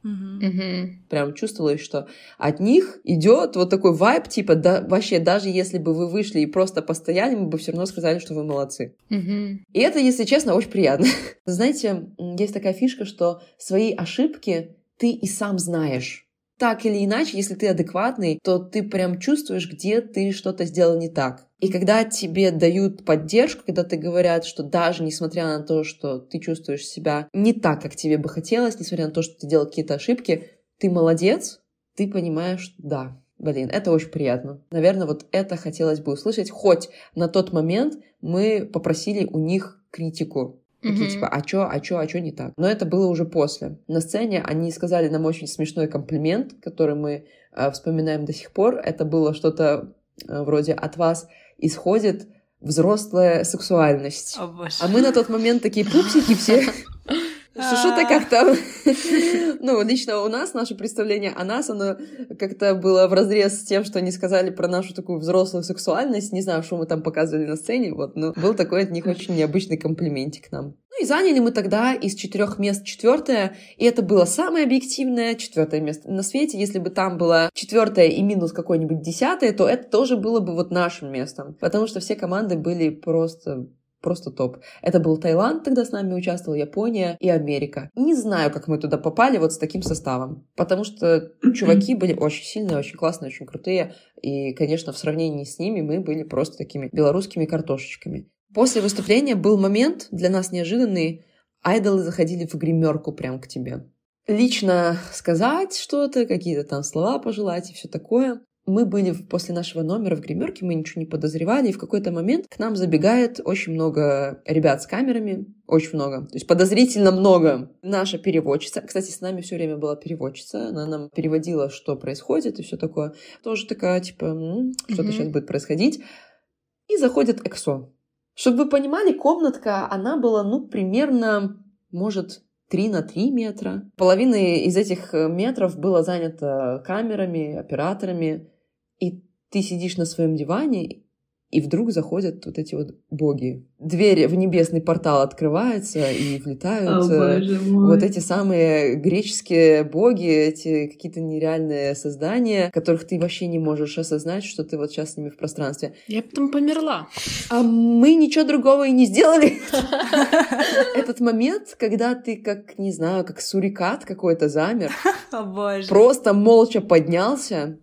прям чувствовалось, что от них идет вот такой вайб, типа, да, вообще, даже если бы вы вышли и просто постояли, мы бы все равно сказали, что вы молодцы. Мгм. И это, если честно, очень приятно. Знаете, есть такая фишка, что свои ошибки ты и сам знаешь. так или иначе, если ты адекватный, то ты прям чувствуешь, где ты что-то сделал не так. И когда тебе дают поддержку, когда ты говорят, что даже несмотря на то, что ты чувствуешь себя не так, как тебе бы хотелось, несмотря на то, что ты делал какие-то ошибки, ты молодец, ты понимаешь, да, Блин, это очень приятно. Наверное, вот это хотелось бы услышать, хоть на тот момент мы попросили у них критику. Такие, Мгм. типа, а чё, а чё, а чё не так? Но это было уже после. На сцене они сказали нам очень смешной комплимент, который мы э, вспоминаем до сих пор. Это было что-то э, вроде «от вас исходит взрослая сексуальность». Боже. А мы на тот момент такие пупсики все. Что- Что-то как-то... Ну, лично у нас, наше представление о нас, оно как-то было в разрез с тем, что они сказали про нашу такую взрослую сексуальность. Не знаю, что мы там показывали на сцене, вот, но был такой от них очень необычный комплиментик нам. Ну и заняли мы тогда из четырех мест четвертое, и это было самое объективное четвертое место на свете. Если бы там было четвертое и минус какое-нибудь десятое, то это тоже было бы вот нашим местом, потому что все команды были просто просто топ. Это был Таиланд, тогда с нами участвовал, Япония и Америка. Не знаю, как мы туда попали вот с таким составом, потому что чуваки были очень сильные, очень классные, очень крутые, и, конечно, в сравнении с ними мы были просто такими белорусскими картошечками. После выступления был момент для нас неожиданный. Айдолы заходили в гримерку прям к тебе. Лично сказать что-то, какие-то там слова пожелать и все такое. Мы были после нашего номера в гримерке, мы ничего не подозревали, и в какой-то момент к нам забегает очень много ребят с камерами, очень много, то есть подозрительно много. Наша переводчица, кстати, с нами все время была переводчица, она нам переводила, что происходит и все такое. Тоже такая, типа, «М, что-то Мгм. сейчас будет происходить. И заходит Эксо. Чтобы вы понимали, комнатка, она была, ну, примерно, может, 3 на 3 метра. Половина из этих э, метров было занято камерами, операторами, и ты сидишь на своем диване, и вдруг заходят вот эти вот боги. Дверь в небесный портал открывается, и влетают э, вот эти самые греческие боги, эти какие-то нереальные создания, которых ты вообще не можешь осознать, что ты вот сейчас с ними в пространстве. Я потом померла. А мы ничего другого и не сделали. Этот момент, когда ты как, не знаю, как сурикат какой-то замер, просто молча поднялся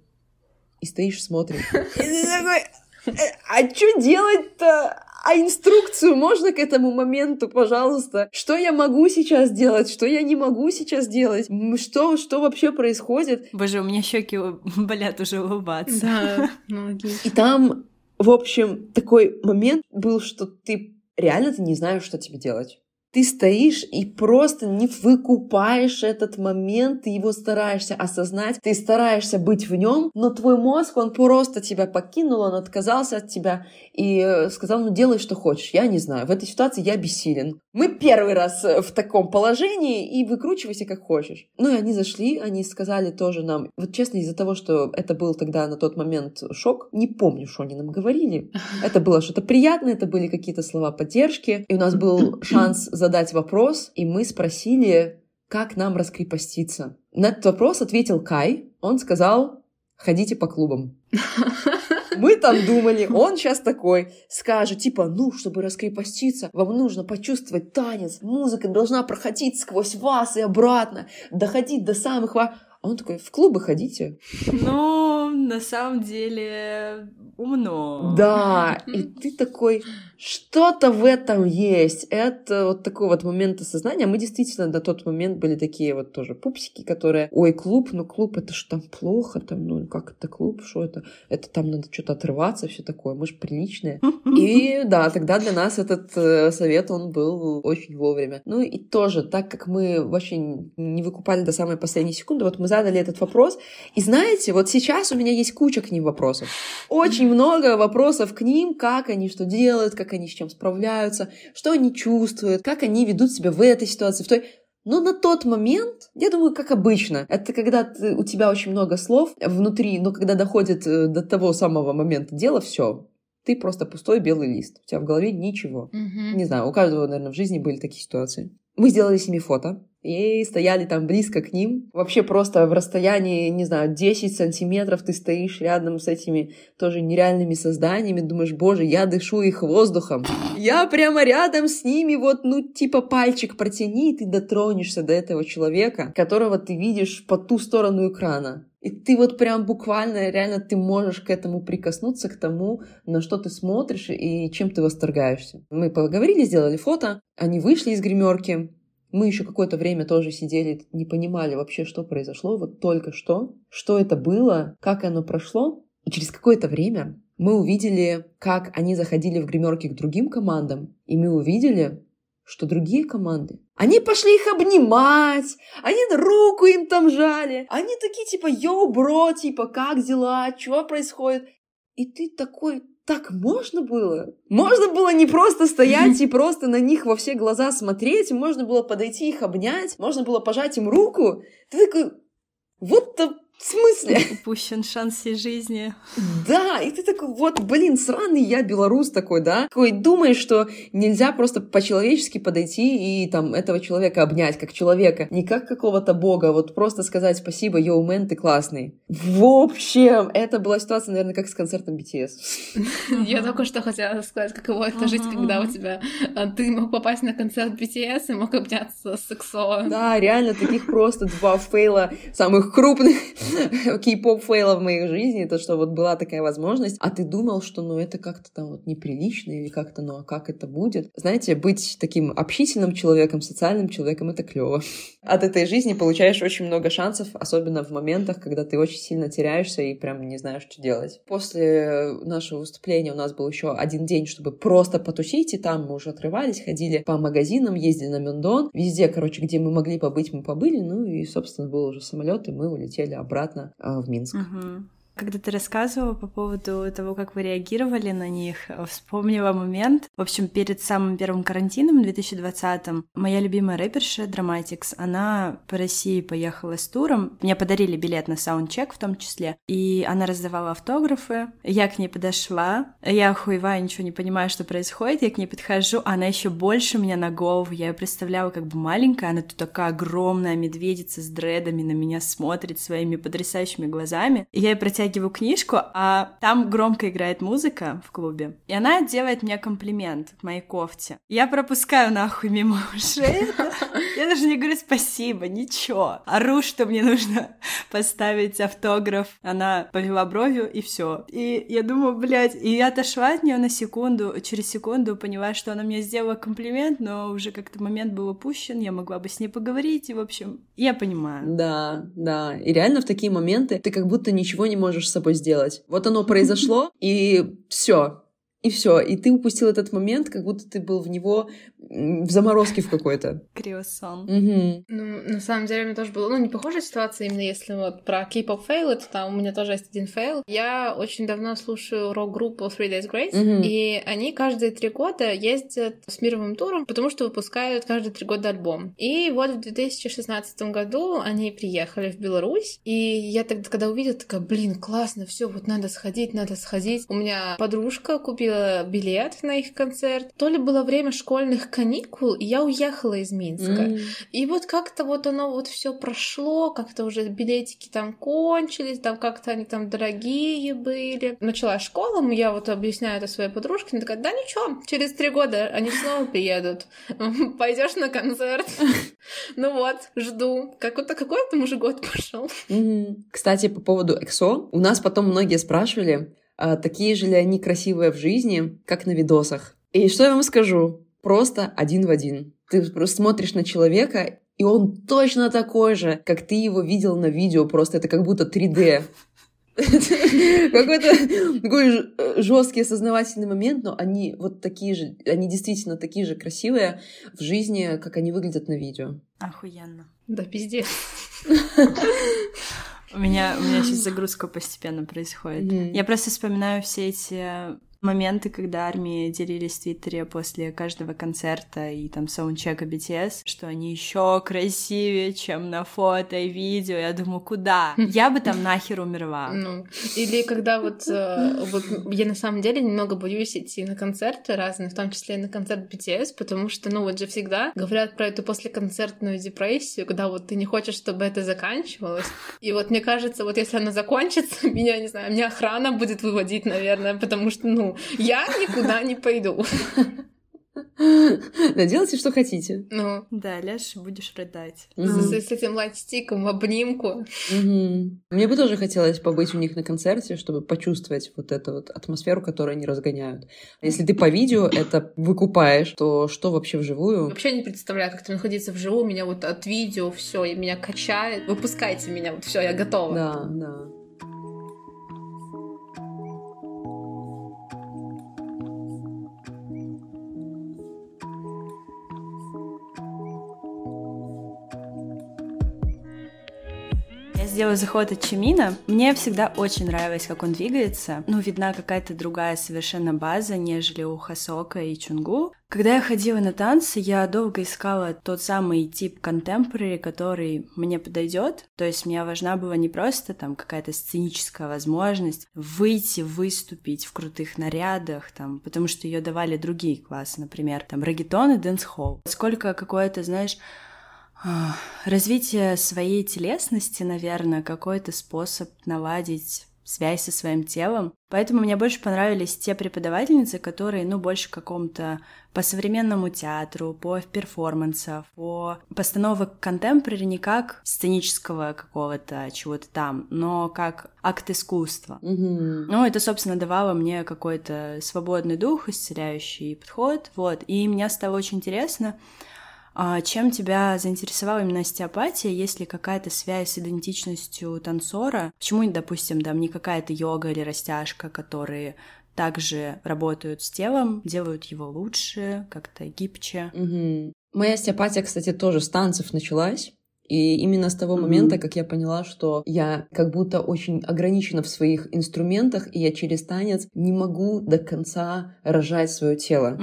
и стоишь, смотришь. И ты такой, «Э, а что делать-то? А инструкцию можно к этому моменту, пожалуйста? Что я могу сейчас делать? Что я не могу сейчас делать? Что, что вообще происходит? Боже, у меня щеки болят уже улыбаться. Да, ноги. И там, в общем, такой момент был, что ты реально ты не знаешь, что тебе делать. Ты стоишь и просто не выкупаешь этот момент, ты его стараешься осознать, ты стараешься быть в нем, но твой мозг, он просто тебя покинул, он отказался от тебя и э, сказал, ну делай, что хочешь, я не знаю, в этой ситуации я бессилен. Мы первый раз э, в таком положении, и выкручивайся как хочешь. Ну и они зашли, они сказали тоже нам, вот честно, из-за того, что это был тогда на тот момент шок, не помню, что они нам говорили. Это было что-то приятное, это были какие-то слова поддержки, и у нас был шанс задать вопрос, и мы спросили, как нам раскрепоститься. На этот вопрос ответил Кай. Он сказал, ходите по клубам. Мы там думали, он сейчас такой скажет, типа, ну, чтобы раскрепоститься, вам нужно почувствовать танец, музыка должна проходить сквозь вас и обратно, доходить до самых вас. А он такой, в клубы ходите. Ну, на самом деле, умно. Да, и ты такой, что-то в этом есть. Это вот такой вот момент осознания. Мы действительно на тот момент были такие вот тоже пупсики, которые, ой, клуб, ну клуб, это ж там плохо, там, ну как это клуб, что это? Это там надо что-то отрываться, все такое, мы же приличные. И да, тогда для нас этот э, совет, он был очень вовремя. Ну и тоже, так как мы очень не выкупали до самой последней секунды, вот мы задали этот вопрос, и знаете, вот сейчас у меня есть куча к ним вопросов. Очень много вопросов к ним, как они что делают, как они с чем справляются, что они чувствуют, как они ведут себя в этой ситуации, в той. Но на тот момент, я думаю, как обычно, это когда ты- у тебя очень много слов внутри, но когда доходит э, до того самого момента дела, все, ты просто пустой белый лист, у тебя в голове ничего. Мгм. Не знаю, у каждого, наверное, в жизни были такие ситуации. Мы сделали с ними фото и стояли там близко к ним. Вообще просто в расстоянии, не знаю, 10 сантиметров ты стоишь рядом с этими тоже нереальными созданиями, думаешь, боже, я дышу их воздухом. Я прямо рядом с ними, вот, ну, типа пальчик протяни, и ты дотронешься до этого человека, которого ты видишь по ту сторону экрана. И ты вот прям буквально, реально, ты можешь к этому прикоснуться, к тому, на что ты смотришь и чем ты восторгаешься. Мы поговорили, сделали фото, они вышли из гримерки, мы еще какое-то время тоже сидели, не понимали вообще, что произошло, вот только что, что это было, как оно прошло. И через какое-то время мы увидели, как они заходили в гримерки к другим командам, и мы увидели, что другие команды, они пошли их обнимать, они руку им там жали, они такие типа, йоу, бро, типа, как дела, что происходит? И ты такой, так можно было? Можно было не просто стоять и просто на них во все глаза смотреть, можно было подойти их обнять, можно было пожать им руку. Ты такой, вот то в смысле? Упущен шанс всей жизни. Да, и ты такой, вот, блин, сраный я белорус такой, да? Такой думаешь, что нельзя просто по-человечески подойти и там этого человека обнять, как человека, не как какого-то бога, вот просто сказать спасибо, йоу, мэн, ты классный. В общем, это была ситуация, наверное, как с концертом BTS. Я только что хотела сказать, каково это жить, когда у тебя а, ты мог попасть на концерт BTS и мог обняться с сексо. Да, реально, таких просто два фейла самых крупных кей-поп фейла в моей жизни, то, что вот была такая возможность, а ты думал, что ну это как-то там вот неприлично или как-то, ну а как это будет? Знаете, быть таким общительным человеком, социальным человеком, это клево. От этой жизни получаешь очень много шансов, особенно в моментах, когда ты очень сильно теряешься и прям не знаешь, что делать. После нашего выступления у нас был еще один день, чтобы просто потусить, и там мы уже отрывались, ходили по магазинам, ездили на Мюндон, везде, короче, где мы могли побыть, мы побыли, ну и, собственно, был уже самолет, и мы улетели обратно а, в Минск. Мгм. Когда ты рассказывала по поводу того, как вы реагировали на них, вспомнила момент. В общем, перед самым первым карантином, 2020-м, моя любимая рэперша Dramatics, она по России поехала с туром. Мне подарили билет на саундчек в том числе. И она раздавала автографы. Я к ней подошла. Я охуеваю, ничего не понимаю, что происходит. Я к ней подхожу, она еще больше меня на голову. Я ее представляла как бы маленькая. Она тут такая огромная медведица с дредами на меня смотрит своими потрясающими глазами. И я ей протягиваю книжку, а там громко играет музыка в клубе. И она делает мне комплимент к моей кофте. Я пропускаю нахуй мимо ушей. Я даже не говорю спасибо, ничего. Ору, что мне нужно поставить автограф. Она повела бровью, и все. И я думаю, блядь, и я отошла от нее на секунду, через секунду поняла, что она мне сделала комплимент, но уже как-то момент был упущен, я могла бы с ней поговорить, и, в общем, я понимаю. Да, да. И реально в такие моменты ты как будто ничего не можешь с собой сделать. Вот оно произошло, и все. И все. И ты упустил этот момент, как будто ты был в него в заморозке в какой-то. Криосон. Мгм. Ну, на самом деле, у меня тоже была, ну, не похожая ситуация, именно если вот про кей-поп фейл, это там у меня тоже есть один фейл. Я очень давно слушаю рок-группу Three Days Grace, Мгм. и они каждые три года ездят с мировым туром, потому что выпускают каждые три года альбом. И вот в 2016 году они приехали в Беларусь, и я тогда, когда увидела, такая, блин, классно, все, вот надо сходить, надо сходить. У меня подружка купила билет на их концерт. То ли было время школьных каникул, и я уехала из Минска. М. И вот как-то вот оно вот все прошло, как-то уже билетики там кончились, там как-то они там дорогие были. Началась школа, я вот объясняю это своей подружке, она такая, да ничего, через три года они снова приедут. Пойдешь на концерт? Ну вот, жду. Какой-то какой там уже год пошел. Кстати, по поводу EXO, у нас потом многие спрашивали, а такие же ли они красивые в жизни, как на видосах. И что я вам скажу? Просто один в один. Ты просто смотришь на человека, и он точно такой же, как ты его видел на видео, просто это как будто 3D. Какой-то такой жесткий осознавательный момент, но они вот такие же, они действительно такие же красивые в жизни, как они выглядят на видео. Охуенно. Да, пиздец. У меня, у меня сейчас загрузка постепенно происходит. Мгм. Я просто вспоминаю все эти моменты, когда армии делились в Твиттере после каждого концерта и там саундчека BTS, что они еще красивее, чем на фото и видео. Я думаю, куда? Я бы там нахер умерла. Ну, или когда вот, э, вот я на самом деле немного боюсь идти на концерты разные, в том числе и на концерт BTS, потому что, ну, вот же всегда говорят про эту послеконцертную депрессию, когда вот ты не хочешь, чтобы это заканчивалось. И вот мне кажется, вот если она закончится, меня, не знаю, меня охрана будет выводить, наверное, потому что, ну, я никуда не пойду. Да делайте, что хотите. Ну, Да, и будешь рыдать. с, Мгм. с этим лайтстиком в обнимку. Мгм. Мне бы тоже хотелось побыть у них на концерте, чтобы почувствовать вот эту вот атмосферу, которую они разгоняют. Если ты по видео это выкупаешь, то что вообще вживую? Вообще не представляю, как это находиться вживую. Меня вот от видео все, меня качает. Выпускайте меня, вот все, я готова. Да, да. Я сделаю заход от Чимина. Мне всегда очень нравилось, как он двигается. Ну, видна какая-то другая совершенно база, нежели у Хосока и Чонгука. Когда я ходила на танцы, я долго искала тот самый тип contemporary, который мне подойдет. То есть мне важна была не просто там какая-то сценическая возможность выйти, выступить в крутых нарядах, там, потому что ее давали другие классы, например, там, регетон и дэнс-холл. Сколько какое-то, знаешь, Развитие своей телесности, наверное, какой-то способ наладить связь со своим телом. Поэтому мне больше понравились те преподавательницы, которые, ну, больше какому-то по современному театру, по перформансам, по постановок контемпорари не как сценического какого-то чего-то там, но как акт искусства. Мгм. Ну, это, собственно, давало мне какой-то свободный дух, исцеляющий подход, вот. И мне стало очень интересно, чем тебя заинтересовала именно остеопатия? Есть ли какая-то связь с идентичностью танцора? Почему, допустим, там не какая-то йога или растяжка, которые также работают с телом, делают его лучше, как-то гибче? Мгм. Моя остеопатия, кстати, тоже с танцев началась. И именно с того момента, как я поняла, что я как будто очень ограничена в своих инструментах, и я через танец не могу до конца рожать свое тело.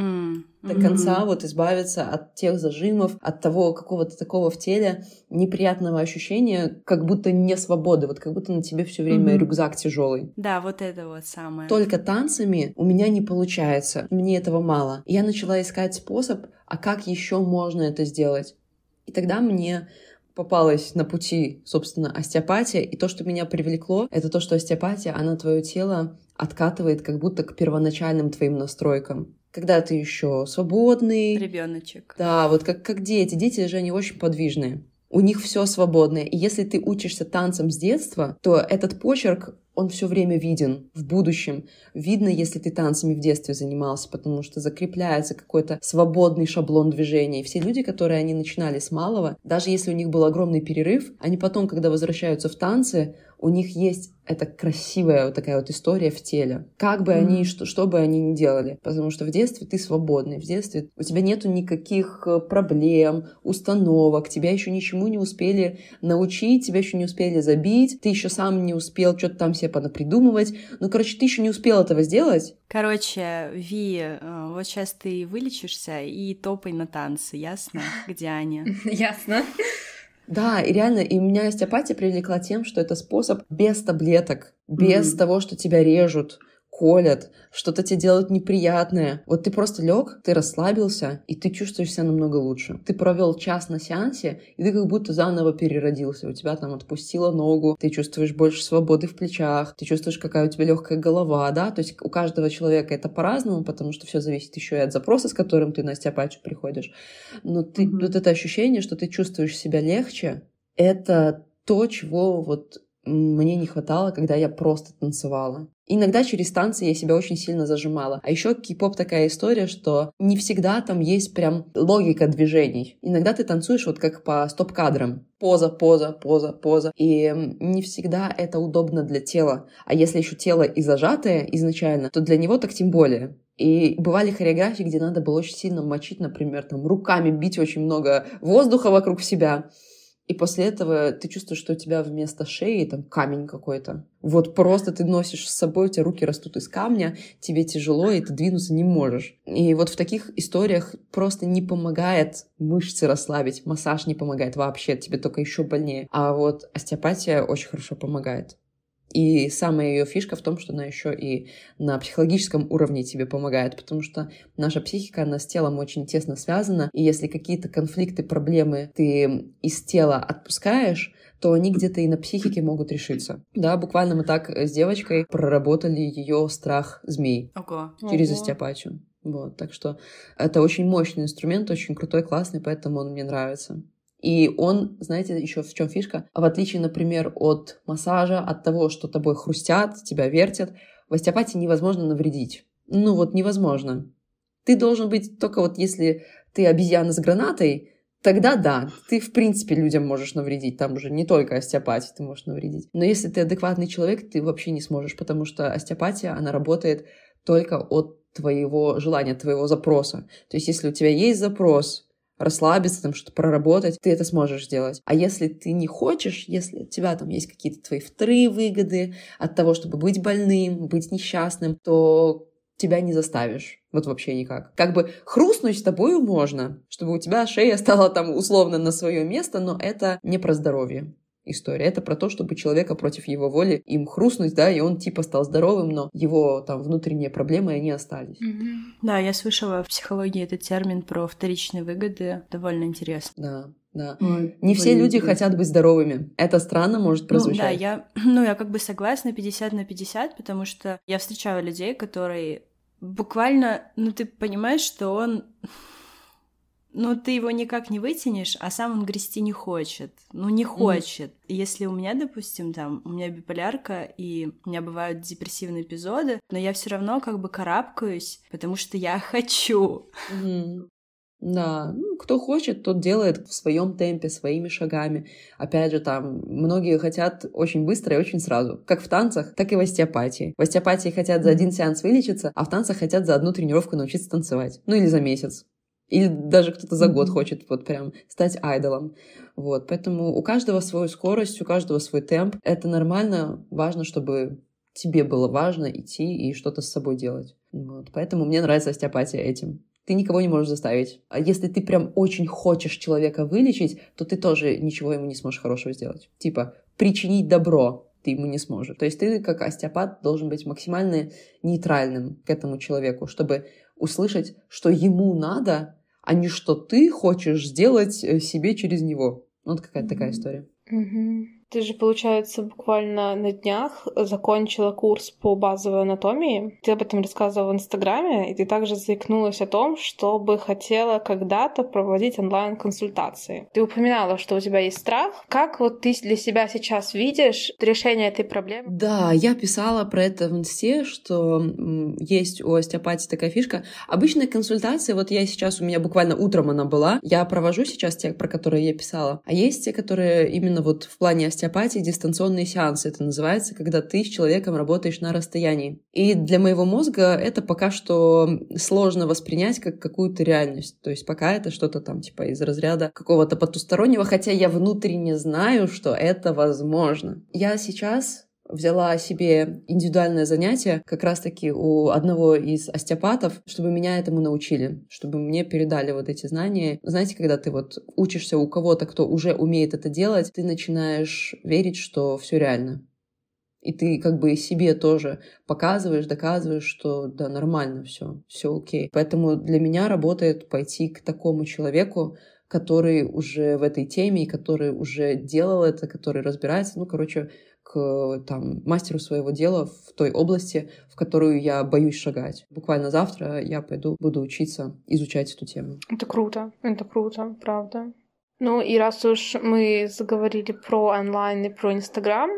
До конца вот избавиться от тех зажимов, от того какого-то такого в теле неприятного ощущения, как будто не свободы, вот как будто на тебе все время рюкзак тяжелый. Да, вот это вот самое. Только танцами у меня не получается, мне этого мало. Я начала искать способ, а как еще можно это сделать. И тогда мне попалась на пути, собственно, остеопатия. И то, что меня привлекло, это то, что остеопатия, она твое тело откатывает как будто к первоначальным твоим настройкам. Когда ты еще свободный, Ребеночек. да, вот как, как дети. Дети же, они очень подвижные. У них все свободное. И если ты учишься танцам с детства, то этот почерк, он все время виден в будущем. Видно, если ты танцами в детстве занимался, потому что закрепляется какой-то свободный шаблон движения. И все люди, которые они начинали с малого, даже если у них был огромный перерыв, они потом, когда возвращаются в танцы, у них есть эта красивая вот такая вот история в теле. Как бы они, Мгм. что, что бы они ни делали. Потому что в детстве ты свободный. В детстве у тебя нету никаких э, проблем, установок. Тебя еще ничему не успели научить, тебя еще не успели забить. Ты еще сам не успел что-то там себе понапридумывать. Ну, короче, ты еще не успел этого сделать. Короче, Ви, э, вот сейчас ты вылечишься и топай на танцы, ясно? Где Аня? Ясно. Да, и реально, и меня остеопатия привлекла тем, что это способ без таблеток, без Мгм. того, что тебя режут, колят, что-то тебе делают неприятное. Вот ты просто лег, ты расслабился, и ты чувствуешь себя намного лучше. Ты провел час на сеансе, и ты как будто заново переродился. У тебя там отпустила ногу, ты чувствуешь больше свободы в плечах, ты чувствуешь, какая у тебя легкая голова, да? То есть у каждого человека это по-разному, потому что все зависит еще и от запроса, с которым ты на остеопатию приходишь. Но ты, Мгм. вот это ощущение, что ты чувствуешь себя легче, это то, чего вот мне не хватало, когда я просто танцевала. Иногда через танцы я себя очень сильно зажимала. А еще кей-поп такая история, что не всегда там есть прям логика движений. Иногда ты танцуешь вот как по стоп-кадрам. Поза, поза, поза, поза. И не всегда это удобно для тела. А если еще тело и зажатое изначально, то для него так тем более. И бывали хореографии, где надо было очень сильно мочить, например, там руками бить очень много воздуха вокруг себя. И после этого ты чувствуешь, что у тебя вместо шеи там камень какой-то. Вот просто ты носишь с собой, у тебя руки растут из камня, тебе тяжело, и ты двинуться не можешь. И вот в таких историях просто не помогает мышцы расслабить, массаж не помогает вообще, тебе только еще больнее. А вот остеопатия очень хорошо помогает. И самая ее фишка в том, что она еще и на психологическом уровне тебе помогает, потому что наша психика, она с телом очень тесно связана, и если какие-то конфликты, проблемы ты из тела отпускаешь, то они где-то и на психике могут решиться. Да, буквально мы так с девочкой проработали ее страх змей Ого. через остеопатию. Вот, так что это очень мощный инструмент, очень крутой, классный, поэтому он мне нравится. И он, знаете, еще в чем фишка? В отличие, например, от массажа, от того, что тобой хрустят, тебя вертят, в остеопатии невозможно навредить. Ну вот невозможно. Ты должен быть только вот если ты обезьяна с гранатой, тогда да, ты в принципе людям можешь навредить. Там уже не только остеопатия ты можешь навредить. Но если ты адекватный человек, ты вообще не сможешь, потому что остеопатия, она работает только от твоего желания, твоего запроса. То есть если у тебя есть запрос, расслабиться, там что-то проработать, ты это сможешь сделать. А если ты не хочешь, если у тебя там есть какие-то твои вторые выгоды от того, чтобы быть больным, быть несчастным, то тебя не заставишь. Вот вообще никак. Как бы хрустнуть с тобою можно, чтобы у тебя шея стала там условно на свое место, но это не про здоровье история. Это про то, чтобы человека против его воли им хрустнуть, да, и он типа стал здоровым, но его там внутренние проблемы, они остались. Mm-hmm. Да, я слышала в психологии этот термин про вторичные выгоды. Довольно интересно. Да. Да. Ой, не все люди интересно. хотят быть здоровыми. Это странно может прозвучать. Ну, да, я, ну, я как бы согласна 50 на 50, потому что я встречаю людей, которые буквально, ну, ты понимаешь, что он ну, ты его никак не вытянешь, а сам он грести не хочет. Ну, не хочет. Mm. Если у меня, допустим, там, у меня биполярка, и у меня бывают депрессивные эпизоды, но я все равно как бы карабкаюсь, потому что я хочу. Mm. Да, ну, кто хочет, тот делает в своем темпе, своими шагами. Опять же, там, многие хотят очень быстро и очень сразу. Как в танцах, так и в остеопатии. В остеопатии хотят за один сеанс вылечиться, а в танцах хотят за одну тренировку научиться танцевать. Ну или за месяц. Или даже кто-то за год хочет вот прям стать айдолом. Вот, поэтому у каждого свою скорость, у каждого свой темп. Это нормально, важно, чтобы тебе было важно идти и что-то с собой делать. Вот, поэтому мне нравится остеопатия этим. Ты никого не можешь заставить. А если ты прям очень хочешь человека вылечить, то ты тоже ничего ему не сможешь хорошего сделать. Типа, причинить добро ты ему не сможешь. То есть ты, как остеопат, должен быть максимально нейтральным к этому человеку, чтобы услышать, что ему надо, а не что ты хочешь сделать э, себе через него. Ну, вот какая-то такая история. Mm-hmm. Ты же, получается, буквально на днях закончила курс по базовой анатомии. Ты об этом рассказывала в Инстаграме, и ты также заикнулась о том, что бы хотела когда-то проводить онлайн-консультации. Ты упоминала, что у тебя есть страх. Как вот ты для себя сейчас видишь решение этой проблемы? Да, я писала про это в Инсте, что есть у остеопатии такая фишка. Обычная консультация, вот я сейчас, у меня буквально утром она была, я провожу сейчас те, про которые я писала, а есть те, которые именно вот в плане остеопатии дистанционные сеансы. Это называется, когда ты с человеком работаешь на расстоянии. И для моего мозга это пока что сложно воспринять как какую-то реальность. То есть пока это что-то там типа из разряда какого-то потустороннего, хотя я внутренне знаю, что это возможно. Я сейчас взяла себе индивидуальное занятие как раз-таки у одного из остеопатов, чтобы меня этому научили, чтобы мне передали вот эти знания. Знаете, когда ты вот учишься у кого-то, кто уже умеет это делать, ты начинаешь верить, что все реально. И ты как бы себе тоже показываешь, доказываешь, что да, нормально все, все окей. Поэтому для меня работает пойти к такому человеку, который уже в этой теме, который уже делал это, который разбирается. Ну, короче, к там, мастеру своего дела в той области, в которую я боюсь шагать. Буквально завтра я пойду, буду учиться изучать эту тему. Это круто, это круто, правда. Ну и раз уж мы заговорили про онлайн и про Инстаграм,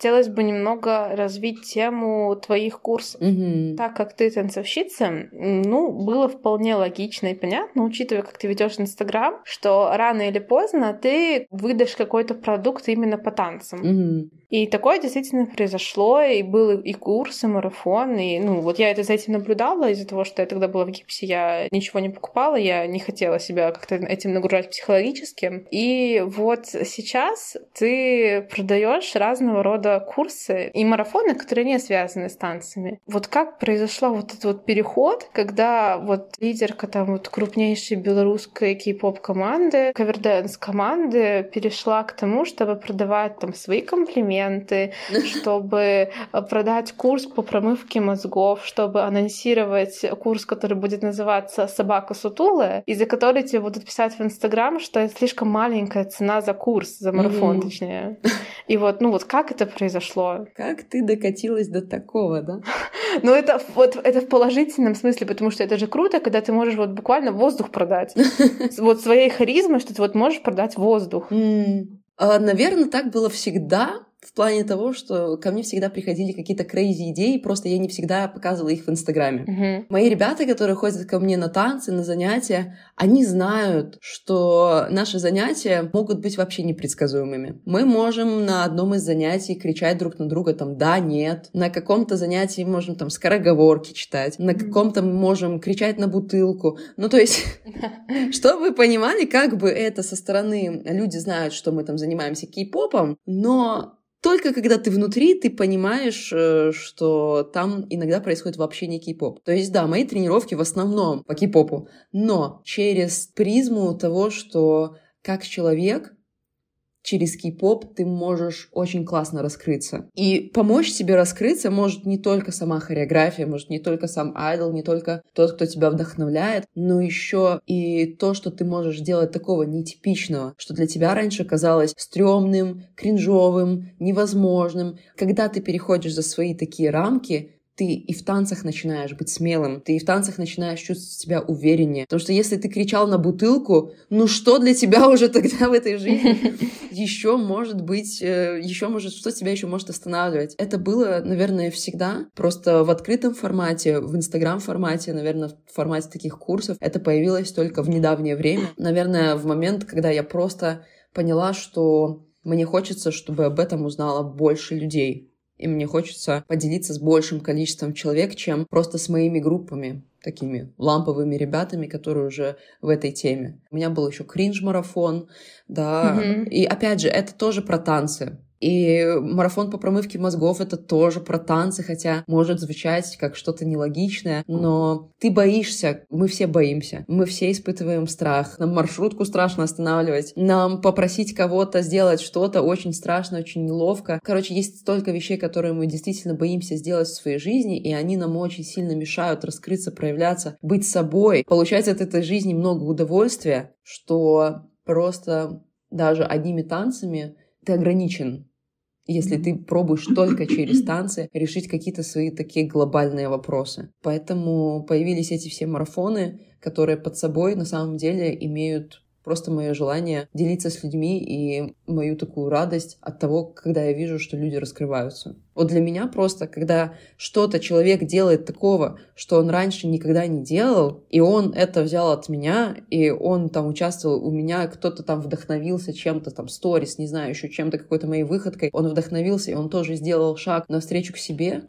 хотелось бы немного развить тему твоих курсов. Mm-hmm. Так как ты танцовщица, ну, было вполне логично и понятно, учитывая, как ты ведешь Инстаграм, что рано или поздно ты выдашь какой-то продукт именно по танцам. Mm-hmm. И такое действительно произошло, и был и курс, и марафон, и, ну, вот я это за этим наблюдала, из-за того, что я тогда была в гипсе, я ничего не покупала, я не хотела себя как-то этим нагружать психологически. И вот сейчас ты продаешь разного рода курсы и марафоны, которые не связаны с танцами. Вот как произошел вот этот вот переход, когда вот лидерка там вот крупнейшей белорусской кей-поп команды, каверденс команды перешла к тому, чтобы продавать там свои комплименты, документы, чтобы э, продать курс по промывке мозгов, чтобы анонсировать курс, который будет называться «Собака сутулая», и за который тебе будут писать в Инстаграм, что это слишком маленькая цена за курс, за марафон, mm-hmm. точнее. И вот, ну вот как это произошло. Как ты докатилась до такого, да? Но это вот это в положительном смысле, потому что это же круто, когда ты можешь вот буквально воздух продать. Вот своей харизмой, что ты вот можешь продать воздух. Наверное, так было всегда, в плане того, что ко мне всегда приходили какие-то крейзи идеи, просто я не всегда показывала их в Инстаграме. Мгм. Мои ребята, которые ходят ко мне на танцы, на занятия, они знают, что наши занятия могут быть вообще непредсказуемыми. Мы можем на одном из занятий кричать друг на друга там «да», «нет». На каком-то занятии можем там скороговорки читать. На каком-то мы можем кричать на бутылку. Ну, то есть, чтобы вы понимали, как бы это со стороны люди знают, что мы там занимаемся кей-попом, но только когда ты внутри, ты понимаешь, э, что там иногда происходит вообще не кей-поп. То есть, да, мои тренировки в основном по кей-попу, но через призму того, что как человек через кей-поп ты можешь очень классно раскрыться. И помочь себе раскрыться может не только сама хореография, может не только сам айдол, не только тот, кто тебя вдохновляет, но еще и то, что ты можешь делать такого нетипичного, что для тебя раньше казалось стрёмным, кринжовым, невозможным. Когда ты переходишь за свои такие рамки, ты и в танцах начинаешь быть смелым, ты и в танцах начинаешь чувствовать себя увереннее. Потому что если ты кричал на бутылку, ну что для тебя уже тогда в этой жизни еще может быть, еще может, что тебя еще может останавливать? Это было, наверное, всегда. Просто в открытом формате, в инстаграм формате, наверное, в формате таких курсов, это появилось только в недавнее время. Наверное, в момент, когда я просто поняла, что мне хочется, чтобы об этом узнало больше людей и мне хочется поделиться с большим количеством человек, чем просто с моими группами, такими ламповыми ребятами, которые уже в этой теме. У меня был еще кринж-марафон, да, Мгм. и опять же, это тоже про танцы. И марафон по промывке мозгов — это тоже про танцы, хотя может звучать как что-то нелогичное, но ты боишься, мы все боимся, мы все испытываем страх. Нам маршрутку страшно останавливать, нам попросить кого-то сделать что-то очень страшно, очень неловко. Короче, есть столько вещей, которые мы действительно боимся сделать в своей жизни, и они нам очень сильно мешают раскрыться, проявляться, быть собой, получать от этой жизни много удовольствия, что просто даже одними танцами ты ограничен если ты пробуешь только через танцы решить какие-то свои такие глобальные вопросы. Поэтому появились эти все марафоны, которые под собой на самом деле имеют просто мое желание делиться с людьми и мою такую радость от того, когда я вижу, что люди раскрываются. Вот для меня просто, когда что-то человек делает такого, что он раньше никогда не делал, и он это взял от меня, и он там участвовал у меня, кто-то там вдохновился чем-то, там, сторис, не знаю, еще чем-то, какой-то моей выходкой, он вдохновился, и он тоже сделал шаг навстречу к себе,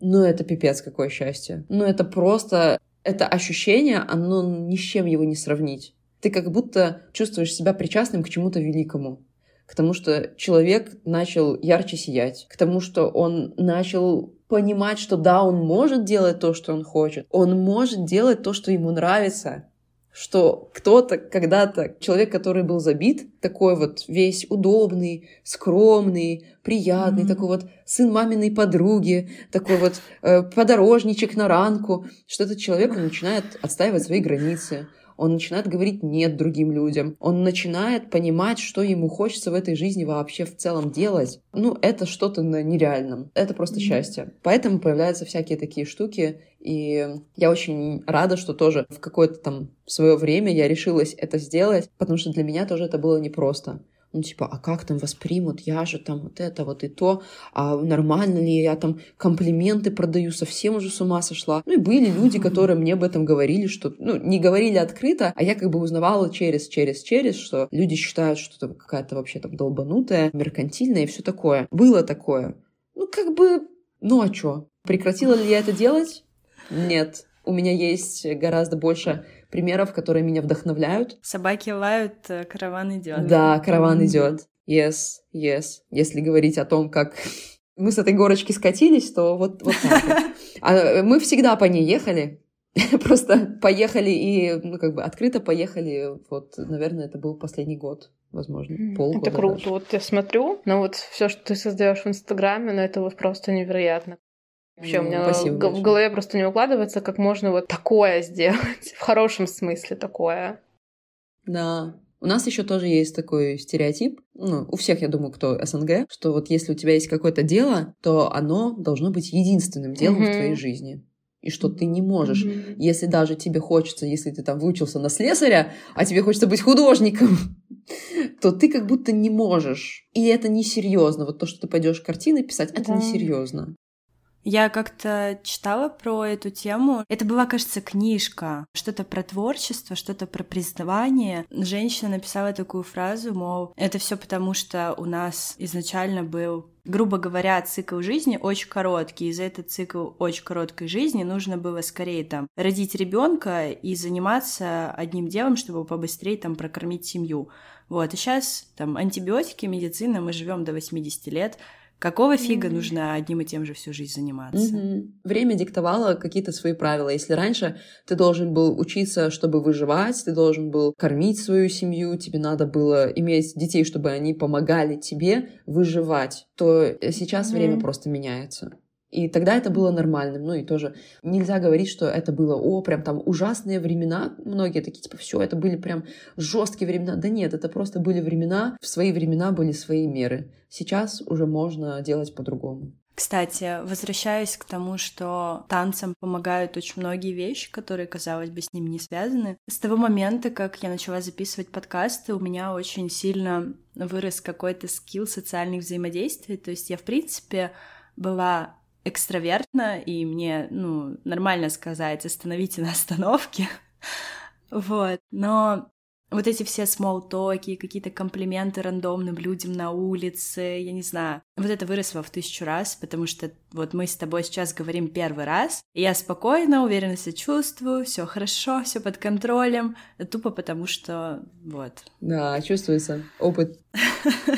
ну, это пипец какое счастье. Ну, это просто... Это ощущение, оно ни с чем его не сравнить. Ты как будто чувствуешь себя причастным к чему-то великому. К тому, что человек начал ярче сиять. К тому, что он начал понимать, что да, он может делать то, что он хочет. Он может делать то, что ему нравится. Что кто-то когда-то, человек, который был забит, такой вот весь удобный, скромный, приятный, Мгм. такой вот сын маминой подруги, такой вот э, подорожничек на ранку, что этот человек он начинает отстаивать свои границы. Он начинает говорить «нет» другим людям. Он начинает понимать, что ему хочется в этой жизни вообще в целом делать. Ну, это что-то на нереальном. Это просто Мгм. счастье. Поэтому появляются всякие такие штуки. И я очень рада, что тоже в какое-то там свое время я решилась это сделать, потому что для меня тоже это было непросто. Ну, типа, а как там воспримут? Я же там вот это, вот и то. А нормально ли я там комплименты продаю? Совсем уже с ума сошла. Ну, и были люди, которые мне об этом говорили, что... Ну, не говорили открыто, а я как бы узнавала через, через, через, что люди считают, что это какая-то вообще там долбанутая, меркантильная и все такое. Было такое. Ну, как бы... Ну, а чё? Прекратила ли я это делать? Нет. У меня есть гораздо больше примеров, которые меня вдохновляют. Собаки лают, э, караван идет. Да, караван идет. Yes, yes. Если говорить о том, как мы с этой горочки скатились, то вот, вот так вот. А мы всегда по ней ехали. Просто поехали и, ну, как бы открыто поехали. Вот, наверное, это был последний год, возможно, полгода. Это круто. даже. Вот я смотрю, но вот все, что ты создаешь в Инстаграме, ну это вот просто невероятно. Вообще, у меня спасибо в большое. голове просто не укладывается, как можно вот такое сделать. В хорошем смысле такое. Да. У нас еще тоже есть такой стереотип, ну, у всех, я думаю, кто СНГ, что вот если у тебя есть какое-то дело, то оно должно быть единственным делом Мгм. в твоей жизни. И что ты не можешь, Мгм. если даже тебе хочется, если ты там выучился на слесаря, а тебе хочется быть художником, то ты как будто не можешь. И это несерьезно. Вот то, что ты пойдешь картины писать, это Да. несерьезно. Я как-то читала про эту тему. Это была, кажется, книжка. Что-то про творчество, что-то про признавание. Женщина написала такую фразу, мол, это все потому, что у нас изначально был грубо говоря, цикл жизни очень короткий. И за этот цикл очень короткой жизни нужно было скорее там родить ребенка и заниматься одним делом, чтобы побыстрее там прокормить семью. Вот. И сейчас там антибиотики, медицина, мы живем до 80 лет. Какого фига Мгм. нужно одним и тем же всю жизнь заниматься? Мгм. Время диктовало какие-то свои правила. Если раньше ты должен был учиться, чтобы выживать, ты должен был кормить свою семью, тебе надо было иметь детей, чтобы они помогали тебе выживать, то сейчас Мгм. время просто меняется. И тогда это было нормальным. Ну и тоже нельзя говорить, что это было, о, прям там ужасные времена. Многие такие, типа, все, это были прям жесткие времена. Да нет, это просто были времена, в свои времена были свои меры. Сейчас уже можно делать по-другому. Кстати, возвращаясь к тому, что танцам помогают очень многие вещи, которые, казалось бы, с ними не связаны. С того момента, как я начала записывать подкасты, у меня очень сильно вырос какой-то скилл социальных взаимодействий. То есть я, в принципе, была экстравертна, и мне, ну, нормально сказать, остановите на остановке. Вот. Но вот эти все смолтоки, какие-то комплименты рандомным людям на улице, я не знаю. Вот это выросло в тысячу раз, потому что вот мы с тобой сейчас говорим первый раз, и я спокойно, уверенно себя чувствую, все хорошо, все под контролем, тупо потому что вот. Да, чувствуется опыт.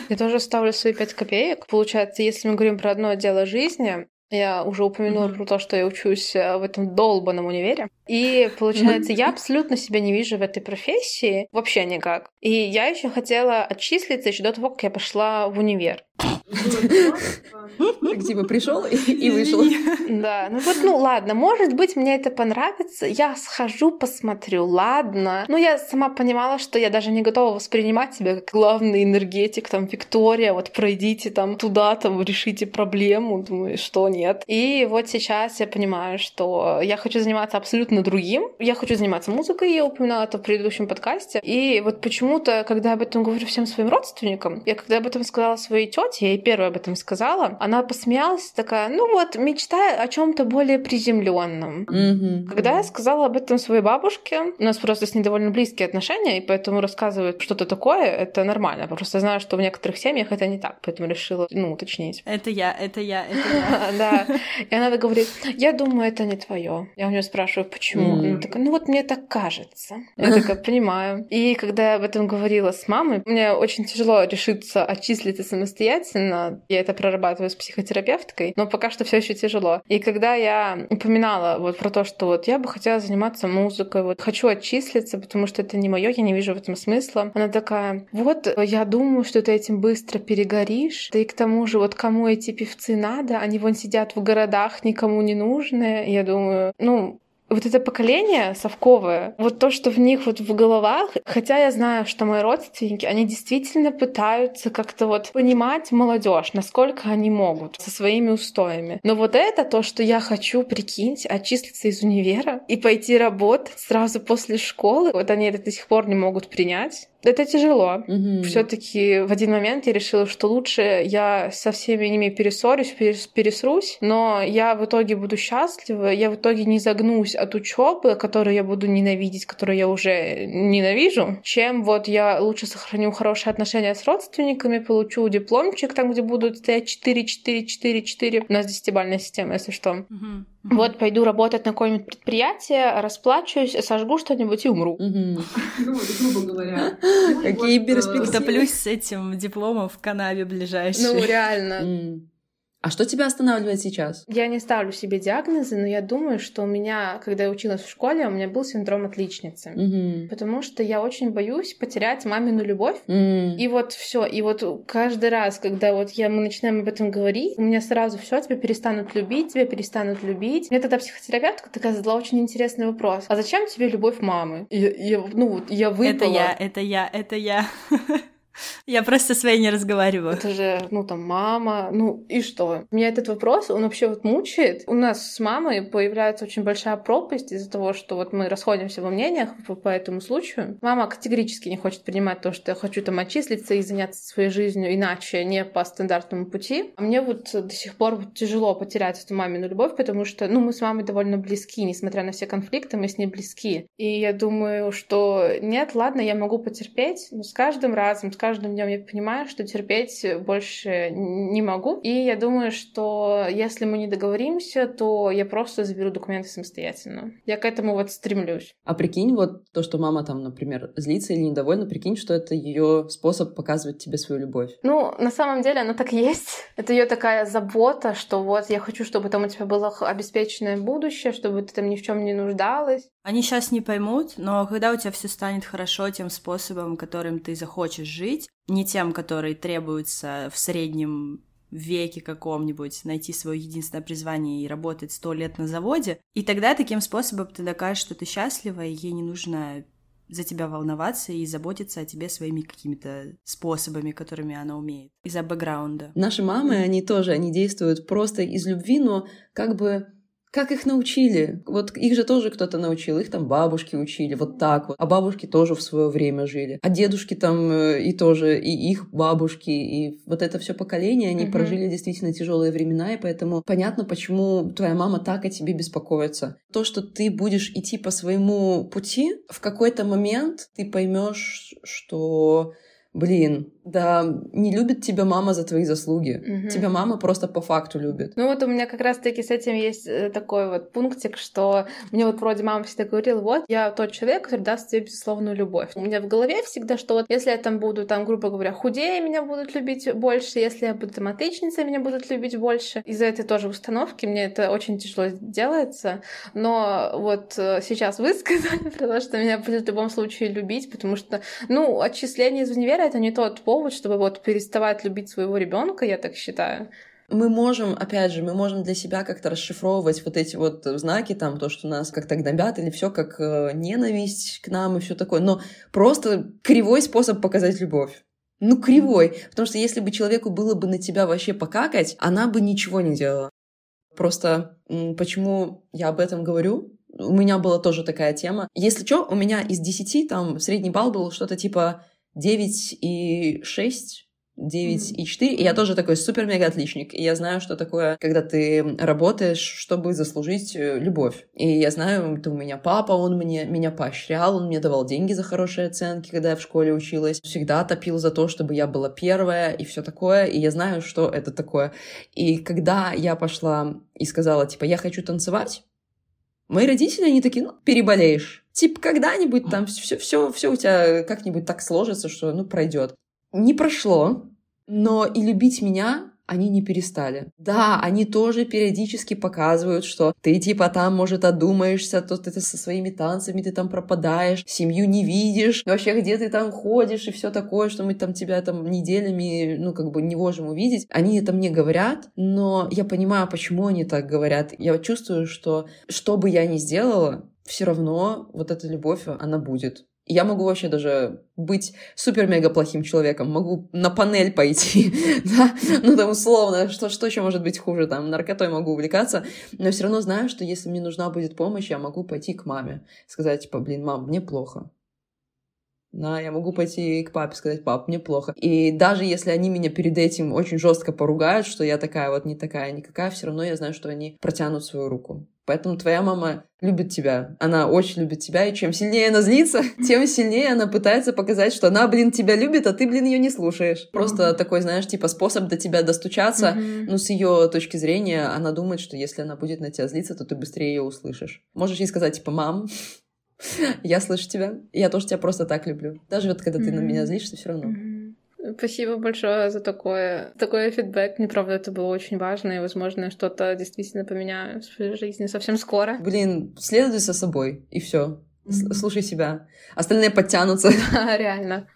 Я тоже ставлю свои пять копеек. Получается, если мы говорим про одно дело жизни, я уже упомянула Мгм. про то, что я учусь э, в этом долбанном универе. И получается, я абсолютно себя не вижу в этой профессии. Вообще никак. И я еще хотела отчислиться еще до того, как я пошла в универ. Так типа пришел и, вышел. Да, ну вот, ну ладно, может быть, мне это понравится, я схожу, посмотрю, ладно. Ну, я сама понимала, что я даже не готова воспринимать себя как главный энергетик, там, Виктория, вот пройдите там туда, там, решите проблему, думаю, что нет. И вот сейчас я понимаю, что я хочу заниматься абсолютно другим. Я хочу заниматься музыкой, я упоминала это в предыдущем подкасте. И вот почему-то, когда я об этом говорю всем своим родственникам, я когда об этом сказала своей тете, я ей первая об этом сказала, она посмеялась, такая, ну вот, мечтай о чем-то более приземленном. Мгм. Когда я сказала об этом своей бабушке, у нас просто с ней довольно близкие отношения, и поэтому рассказывать что-то такое, это нормально. Я просто знаю, что в некоторых семьях это не так, поэтому решила, ну, уточнить. Это я, это я, это я. Да. И она говорит, я думаю, это не твое. Я у нее спрашиваю, почему? Она такая, ну вот мне так кажется. Я такая, понимаю. И когда я об этом говорила с мамой, мне очень тяжело решиться отчислиться самостоятельно. Я это прорабатываю с психотерапевткой, но пока что все еще тяжело. И когда я упоминала вот про то, что вот я бы хотела заниматься музыкой, вот хочу отчислиться, потому что это не мое, я не вижу в этом смысла. Она такая, вот я думаю, что ты этим быстро перегоришь, да и к тому же вот кому эти певцы надо, они вон сидят в городах, никому не нужны. Я думаю, ну, вот это поколение совковое, вот то, что в них вот в головах, хотя я знаю, что мои родственники, они действительно пытаются как-то вот понимать молодежь, насколько они могут со своими устоями. Но вот это то, что я хочу, прикиньте, отчислиться из универа и пойти работать сразу после школы, вот они это до сих пор не могут принять. Это тяжело. Мгм. Все-таки в один момент я решила, что лучше я со всеми ними перессорюсь, перес- пересрусь, но я в итоге буду счастлива, я в итоге не загнусь от учебы, которую я буду ненавидеть, которую я уже ненавижу, чем вот я лучше сохраню хорошие отношения с родственниками, получу дипломчик, там, где будут стоять 4, 4, 4, 4. У нас десятибальная система, если что. Вот пойду работать на какое-нибудь предприятие, расплачусь, сожгу что-нибудь и умру. Ну, грубо говоря. Какие Вот, э, перспективы. Утоплюсь с этим дипломом в канаве ближайшей. Ну, реально. А что тебя останавливает сейчас? Я не ставлю себе диагнозы, но я думаю, что у меня, когда я училась в школе, у меня был синдром отличницы. Мгм. Потому что я очень боюсь потерять мамину любовь. М. И вот все, и вот каждый раз, когда вот я, мы начинаем об этом говорить, у меня сразу все, тебя перестанут любить, тебя перестанут любить. Мне тогда психотерапевтка такая задала очень интересный вопрос. А зачем тебе любовь мамы? И, я, ну вот, я выпала. Это я, это я, это я. Я просто своей не разговариваю. Это же, ну, там, мама, ну, и что? Меня этот вопрос, он вообще вот мучает. У нас с мамой появляется очень большая пропасть из-за того, что вот мы расходимся во мнениях по, по этому случаю. Мама категорически не хочет принимать то, что я хочу там отчислиться и заняться своей жизнью иначе, не по стандартному пути. А мне вот до сих пор вот тяжело потерять эту мамину любовь, потому что, ну, мы с мамой довольно близки, несмотря на все конфликты, мы с ней близки. И я думаю, что нет, ладно, я могу потерпеть, но с каждым разом, с каждым днем я понимаю, что терпеть больше не могу. И я думаю, что если мы не договоримся, то я просто заберу документы самостоятельно. Я к этому вот стремлюсь. А прикинь, вот то, что мама там, например, злится или недовольна, прикинь, что это ее способ показывать тебе свою любовь. Ну, на самом деле оно так и есть. Это ее такая забота, что вот я хочу, чтобы там у тебя было обеспеченное будущее, чтобы ты там ни в чем не нуждалась. Они сейчас не поймут, но когда у тебя все станет хорошо тем способом, которым ты захочешь жить, не тем, который требуется в среднем веке каком-нибудь, найти свое единственное призвание и работать сто лет на заводе, и тогда таким способом ты докажешь, что ты счастлива, и ей не нужно за тебя волноваться и заботиться о тебе своими какими-то способами, которыми она умеет, из-за бэкграунда. Наши мамы, они тоже, они действуют просто из любви, но как бы как их научили? Вот их же тоже кто-то научил, их там бабушки учили, вот так вот. А бабушки тоже в свое время жили. А дедушки там э, и тоже, и их бабушки, и вот это все поколение, они Мгм. прожили действительно тяжелые времена, и поэтому понятно, почему твоя мама так о тебе беспокоится. То, что ты будешь идти по своему пути, в какой-то момент ты поймешь, что Блин, да, не любит тебя мама за твои заслуги. Мгм. Тебя мама просто по факту любит. Ну вот у меня как раз-таки с этим есть э, такой вот пунктик, что мне вот вроде мама всегда говорила, вот, я тот человек, который даст тебе безусловную любовь. У меня в голове всегда, что вот если я там буду, там, грубо говоря, худее, меня будут любить больше, если я буду там отличницей, меня будут любить больше. Из-за этой тоже установки мне это очень тяжело делается, но вот э, сейчас вы сказали что меня будут в любом случае любить, потому что, ну, отчисление из универа это не тот повод, чтобы вот переставать любить своего ребенка, я так считаю. Мы можем, опять же, мы можем для себя как-то расшифровывать вот эти вот знаки, там, то, что нас как-то гнобят, или все как э, ненависть к нам и все такое. Но просто кривой способ показать любовь. Ну, кривой. Потому что если бы человеку было бы на тебя вообще покакать, она бы ничего не делала. Просто почему я об этом говорю? У меня была тоже такая тема. Если что, у меня из 10 там средний балл был что-то типа 9 и 6, 9 и 4, и я тоже такой супер-мега-отличник. И я знаю, что такое, когда ты работаешь, чтобы заслужить э, любовь. И я знаю, это у меня папа, он мне, меня поощрял, он мне давал деньги за хорошие оценки, когда я в школе училась. Всегда топил за то, чтобы я была первая и все такое. И я знаю, что это такое. И когда я пошла и сказала, типа, я хочу танцевать, Мои родители, они такие, ну, переболеешь. Типа, когда-нибудь там все, все, все у тебя как-нибудь так сложится, что, ну, пройдет. Не прошло, но и любить меня они не перестали. Да, они тоже периодически показывают, что ты типа там, может, одумаешься, то ты со своими танцами, ты там пропадаешь, семью не видишь, вообще где ты там ходишь и все такое, что мы там тебя там неделями, ну, как бы не можем увидеть. Они это мне говорят, но я понимаю, почему они так говорят. Я чувствую, что что бы я ни сделала, все равно вот эта любовь, она будет. Я могу вообще даже быть супер-мега плохим человеком, могу на панель пойти, да, ну там условно, что, что еще может быть хуже, там, наркотой могу увлекаться, но все равно знаю, что если мне нужна будет помощь, я могу пойти к маме, сказать, типа, блин, мам, мне плохо. Да, я могу пойти к папе сказать, пап, мне плохо. И даже если они меня перед этим очень жестко поругают, что я такая вот не такая никакая, все равно я знаю, что они протянут свою руку. Поэтому твоя мама любит тебя. Она очень любит тебя, и чем сильнее она злится, тем сильнее она пытается показать, что она, блин, тебя любит, а ты, блин, ее не слушаешь. Просто такой, знаешь, типа способ до тебя достучаться. Мгм. Ну, с ее точки зрения, она думает, что если она будет на тебя злиться, то ты быстрее ее услышишь. Можешь ей сказать, типа, мам, я слышу тебя, я тоже тебя просто так люблю. Даже вот когда ты на меня злишься, все равно. Мгм. Спасибо большое за такое, такой фидбэк. Мне правда это было очень важно, и, возможно, что-то действительно поменяю в своей жизни совсем скоро. Блин, следуй за собой, и все. Слушай себя. Остальные подтянутся. Да, реально.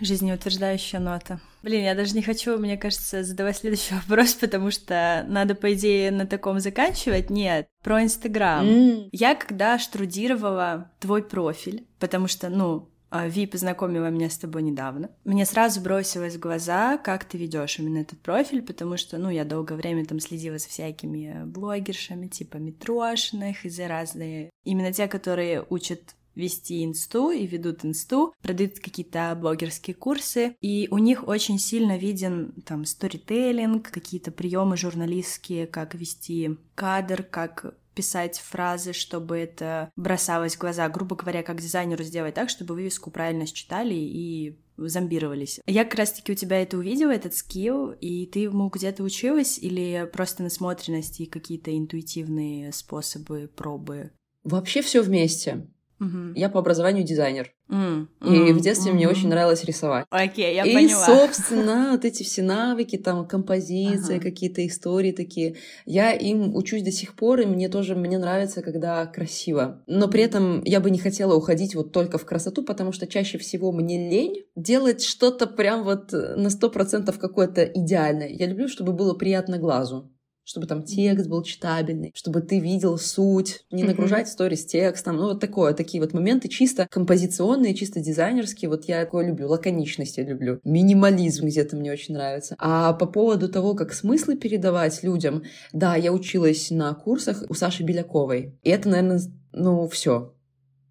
Жизнеутверждающая нота. Блин, я даже не хочу, мне кажется, задавать следующий вопрос, потому что надо, по идее, на таком заканчивать. Нет, про Инстаграм. М. Я когда штрудировала твой профиль, потому что, ну, а, Ви познакомила меня с тобой недавно. Мне сразу бросилось в глаза, как ты ведешь именно этот профиль, потому что, ну, я долгое время там следила за всякими блогершами, типа Митрошиных и за разные... Именно те, которые учат вести инсту и ведут инсту, продают какие-то блогерские курсы, и у них очень сильно виден там сторителлинг, какие-то приемы журналистские, как вести кадр, как писать фразы, чтобы это бросалось в глаза, грубо говоря, как дизайнеру сделать так, чтобы вывеску правильно считали и зомбировались. Я как раз-таки у тебя это увидела, этот скилл, и ты ему где-то училась или просто насмотренности и какие-то интуитивные способы, пробы? Вообще все вместе. Мгм. Я по образованию дизайнер. М, И в детстве мне мгм. очень нравилось рисовать. Окей, я и, поняла. собственно, вот эти все навыки, там, композиции, Ага. какие-то истории такие, я им учусь до сих пор, и мне тоже, мне нравится, когда красиво. Но при этом я бы не хотела уходить вот только в красоту, потому что чаще всего мне лень делать что-то прям вот на сто процентов какое-то идеальное. Я люблю, чтобы было приятно глазу чтобы там текст был читабельный, чтобы ты видел суть, не нагружать сторис текстом, ну вот такое, такие вот моменты чисто композиционные, чисто дизайнерские, вот я такое люблю, лаконичность я люблю, минимализм где-то мне очень нравится. А по поводу того, как смыслы передавать людям, да, я училась на курсах у Саши Беляковой, и это, наверное, ну, все.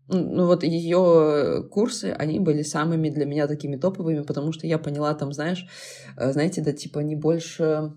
Ну вот ее курсы, они были самыми для меня такими топовыми, потому что я поняла там, знаешь, э, знаете, да, типа не больше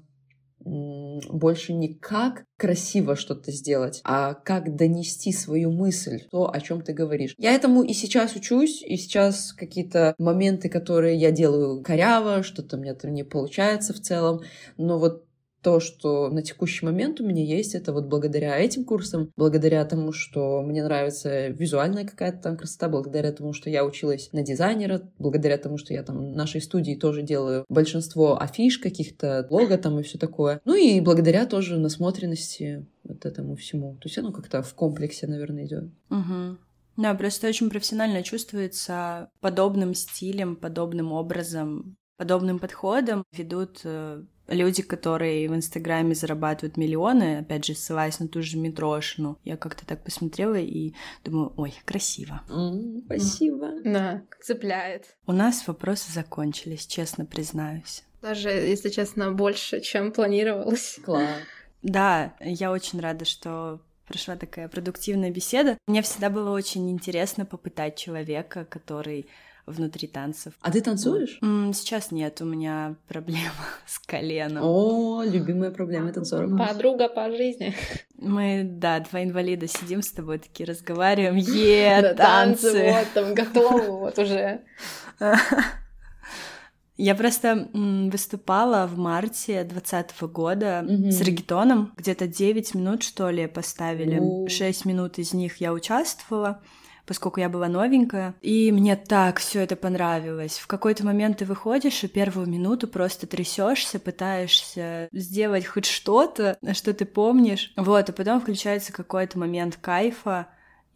больше не как красиво что-то сделать, а как донести свою мысль, то, о чем ты говоришь. Я этому и сейчас учусь, и сейчас какие-то моменты, которые я делаю коряво, что-то у меня там не получается в целом, но вот то, что на текущий момент у меня есть, это вот благодаря этим курсам, благодаря тому, что мне нравится визуальная какая-то там красота, благодаря тому, что я училась на дизайнера, благодаря тому, что я там в нашей студии тоже делаю большинство афиш каких-то, лого там и все такое. Ну и благодаря тоже насмотренности вот этому всему. То есть оно как-то в комплексе, наверное, идет. Мгм. Да, просто очень профессионально чувствуется подобным стилем, подобным образом, подобным подходом ведут э, люди, которые в Инстаграме зарабатывают миллионы, опять же, ссылаясь на ту же Митрошину. Я как-то так посмотрела и думаю, ой, красиво. М, Спасибо. Да, цепляет. У нас вопросы закончились, честно признаюсь. Даже, если честно, больше, чем планировалось. Класс. Да, я очень рада, что прошла такая продуктивная беседа. Мне всегда было очень интересно попытать человека, который внутри танцев. А ты танцуешь? Сейчас нет, у меня проблема с коленом. О, любимая проблема танцоров. Подруга по жизни. Мы, да, два инвалида сидим с тобой, такие разговариваем. Е, танцы! вот, там готовы, вот уже. Я просто выступала в марте 2020 года Мгм. с регетоном. Где-то 9 минут, что ли, поставили. О. 6 минут из них я участвовала поскольку я была новенькая. И мне так все это понравилось. В какой-то момент ты выходишь и первую минуту просто трясешься, пытаешься сделать хоть что-то, что ты помнишь. Вот, а потом включается какой-то момент кайфа,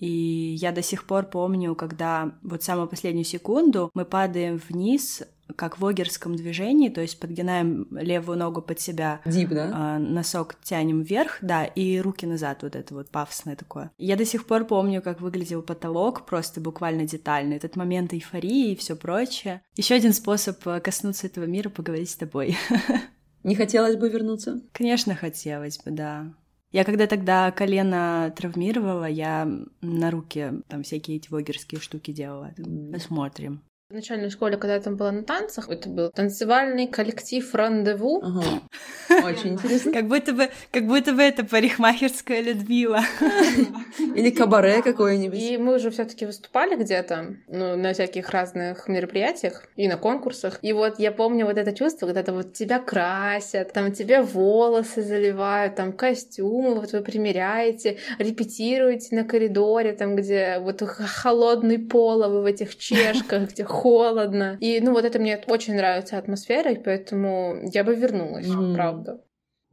и я до сих пор помню, когда вот самую последнюю секунду мы падаем вниз, как в вогерском движении, то есть подгинаем левую ногу под себя, Дип, да? а, носок тянем вверх, да, и руки назад, вот это вот пафосное такое. Я до сих пор помню, как выглядел потолок, просто буквально детально, этот момент эйфории и все прочее. Еще один способ э, коснуться этого мира — поговорить с тобой. Не хотелось бы вернуться? Конечно, хотелось бы, да. Я когда тогда колено травмировала, я на руки там всякие эти вогерские штуки делала. Посмотрим. В начальной школе, когда я там была на танцах, это был танцевальный коллектив «Рандеву». Ага. Очень интересно. Как будто бы, как будто бы это парикмахерская Людмила. Или кабаре какое-нибудь. И мы уже все таки выступали где-то, ну, на всяких разных мероприятиях и на конкурсах. И вот я помню вот это чувство, когда то вот тебя красят, там тебе волосы заливают, там костюмы вот вы примеряете, репетируете на коридоре, там где вот холодный пол, а вы в этих чешках, где холодно. И, ну, вот это мне очень нравится атмосфера, и поэтому я бы вернулась, Мгм. правда.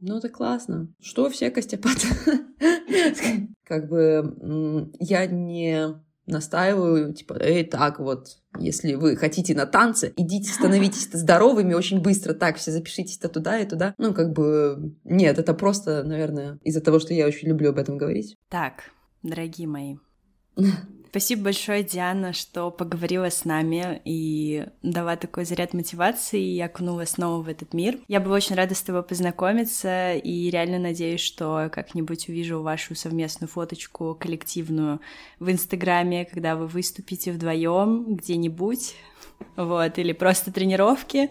Ну, это классно. Что все костяпат? Как бы я не настаиваю, типа, эй, так вот, если вы хотите на танцы, идите, становитесь здоровыми очень быстро, так, все запишитесь-то туда и туда. Ну, как бы, нет, это просто, наверное, из-за того, что я очень люблю об этом говорить. Так, дорогие мои, Спасибо большое, Диана, что поговорила с нами и дала такой заряд мотивации и окунула снова в этот мир. Я была очень рада с тобой познакомиться и реально надеюсь, что как-нибудь увижу вашу совместную фоточку коллективную в Инстаграме, когда вы выступите вдвоем где-нибудь. Вот, или просто тренировки.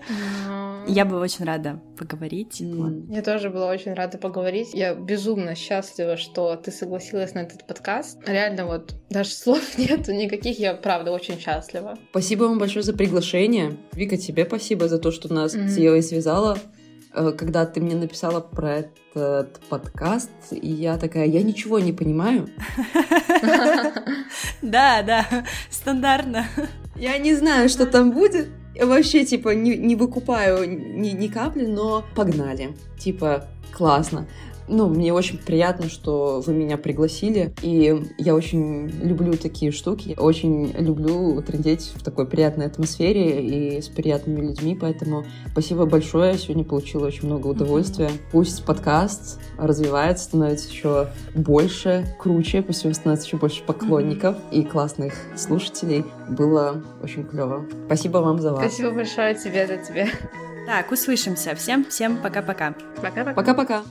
Я была очень рада поговорить. Вот. Я тоже была очень рада поговорить. Я безумно счастлива, что ты согласилась на этот подкаст. Реально вот даже слов нету никаких. Я правда очень счастлива. Спасибо вам большое за приглашение. Вика, тебе спасибо за то, что нас Мгм. с Евой связала. Э, Когда ты мне написала про этот подкаст, и я такая, я ничего не понимаю. Да, да, стандартно. Я не знаю, что там будет. Я вообще, типа, не, не выкупаю ни, ни капли, но погнали. Типа, классно. Ну, мне очень приятно, что вы меня пригласили, и я очень люблю такие штуки, очень люблю трындеть в такой приятной атмосфере и с приятными людьми, поэтому спасибо большое, сегодня получила очень много удовольствия. Пусть подкаст развивается, становится еще больше, круче, пусть у него становится еще больше поклонников и классных слушателей. Было очень клево. Спасибо вам за вас. Спасибо большое тебе за тебя. Так, услышимся. Всем, всем пока-пока. Пока-пока. Пока-пока.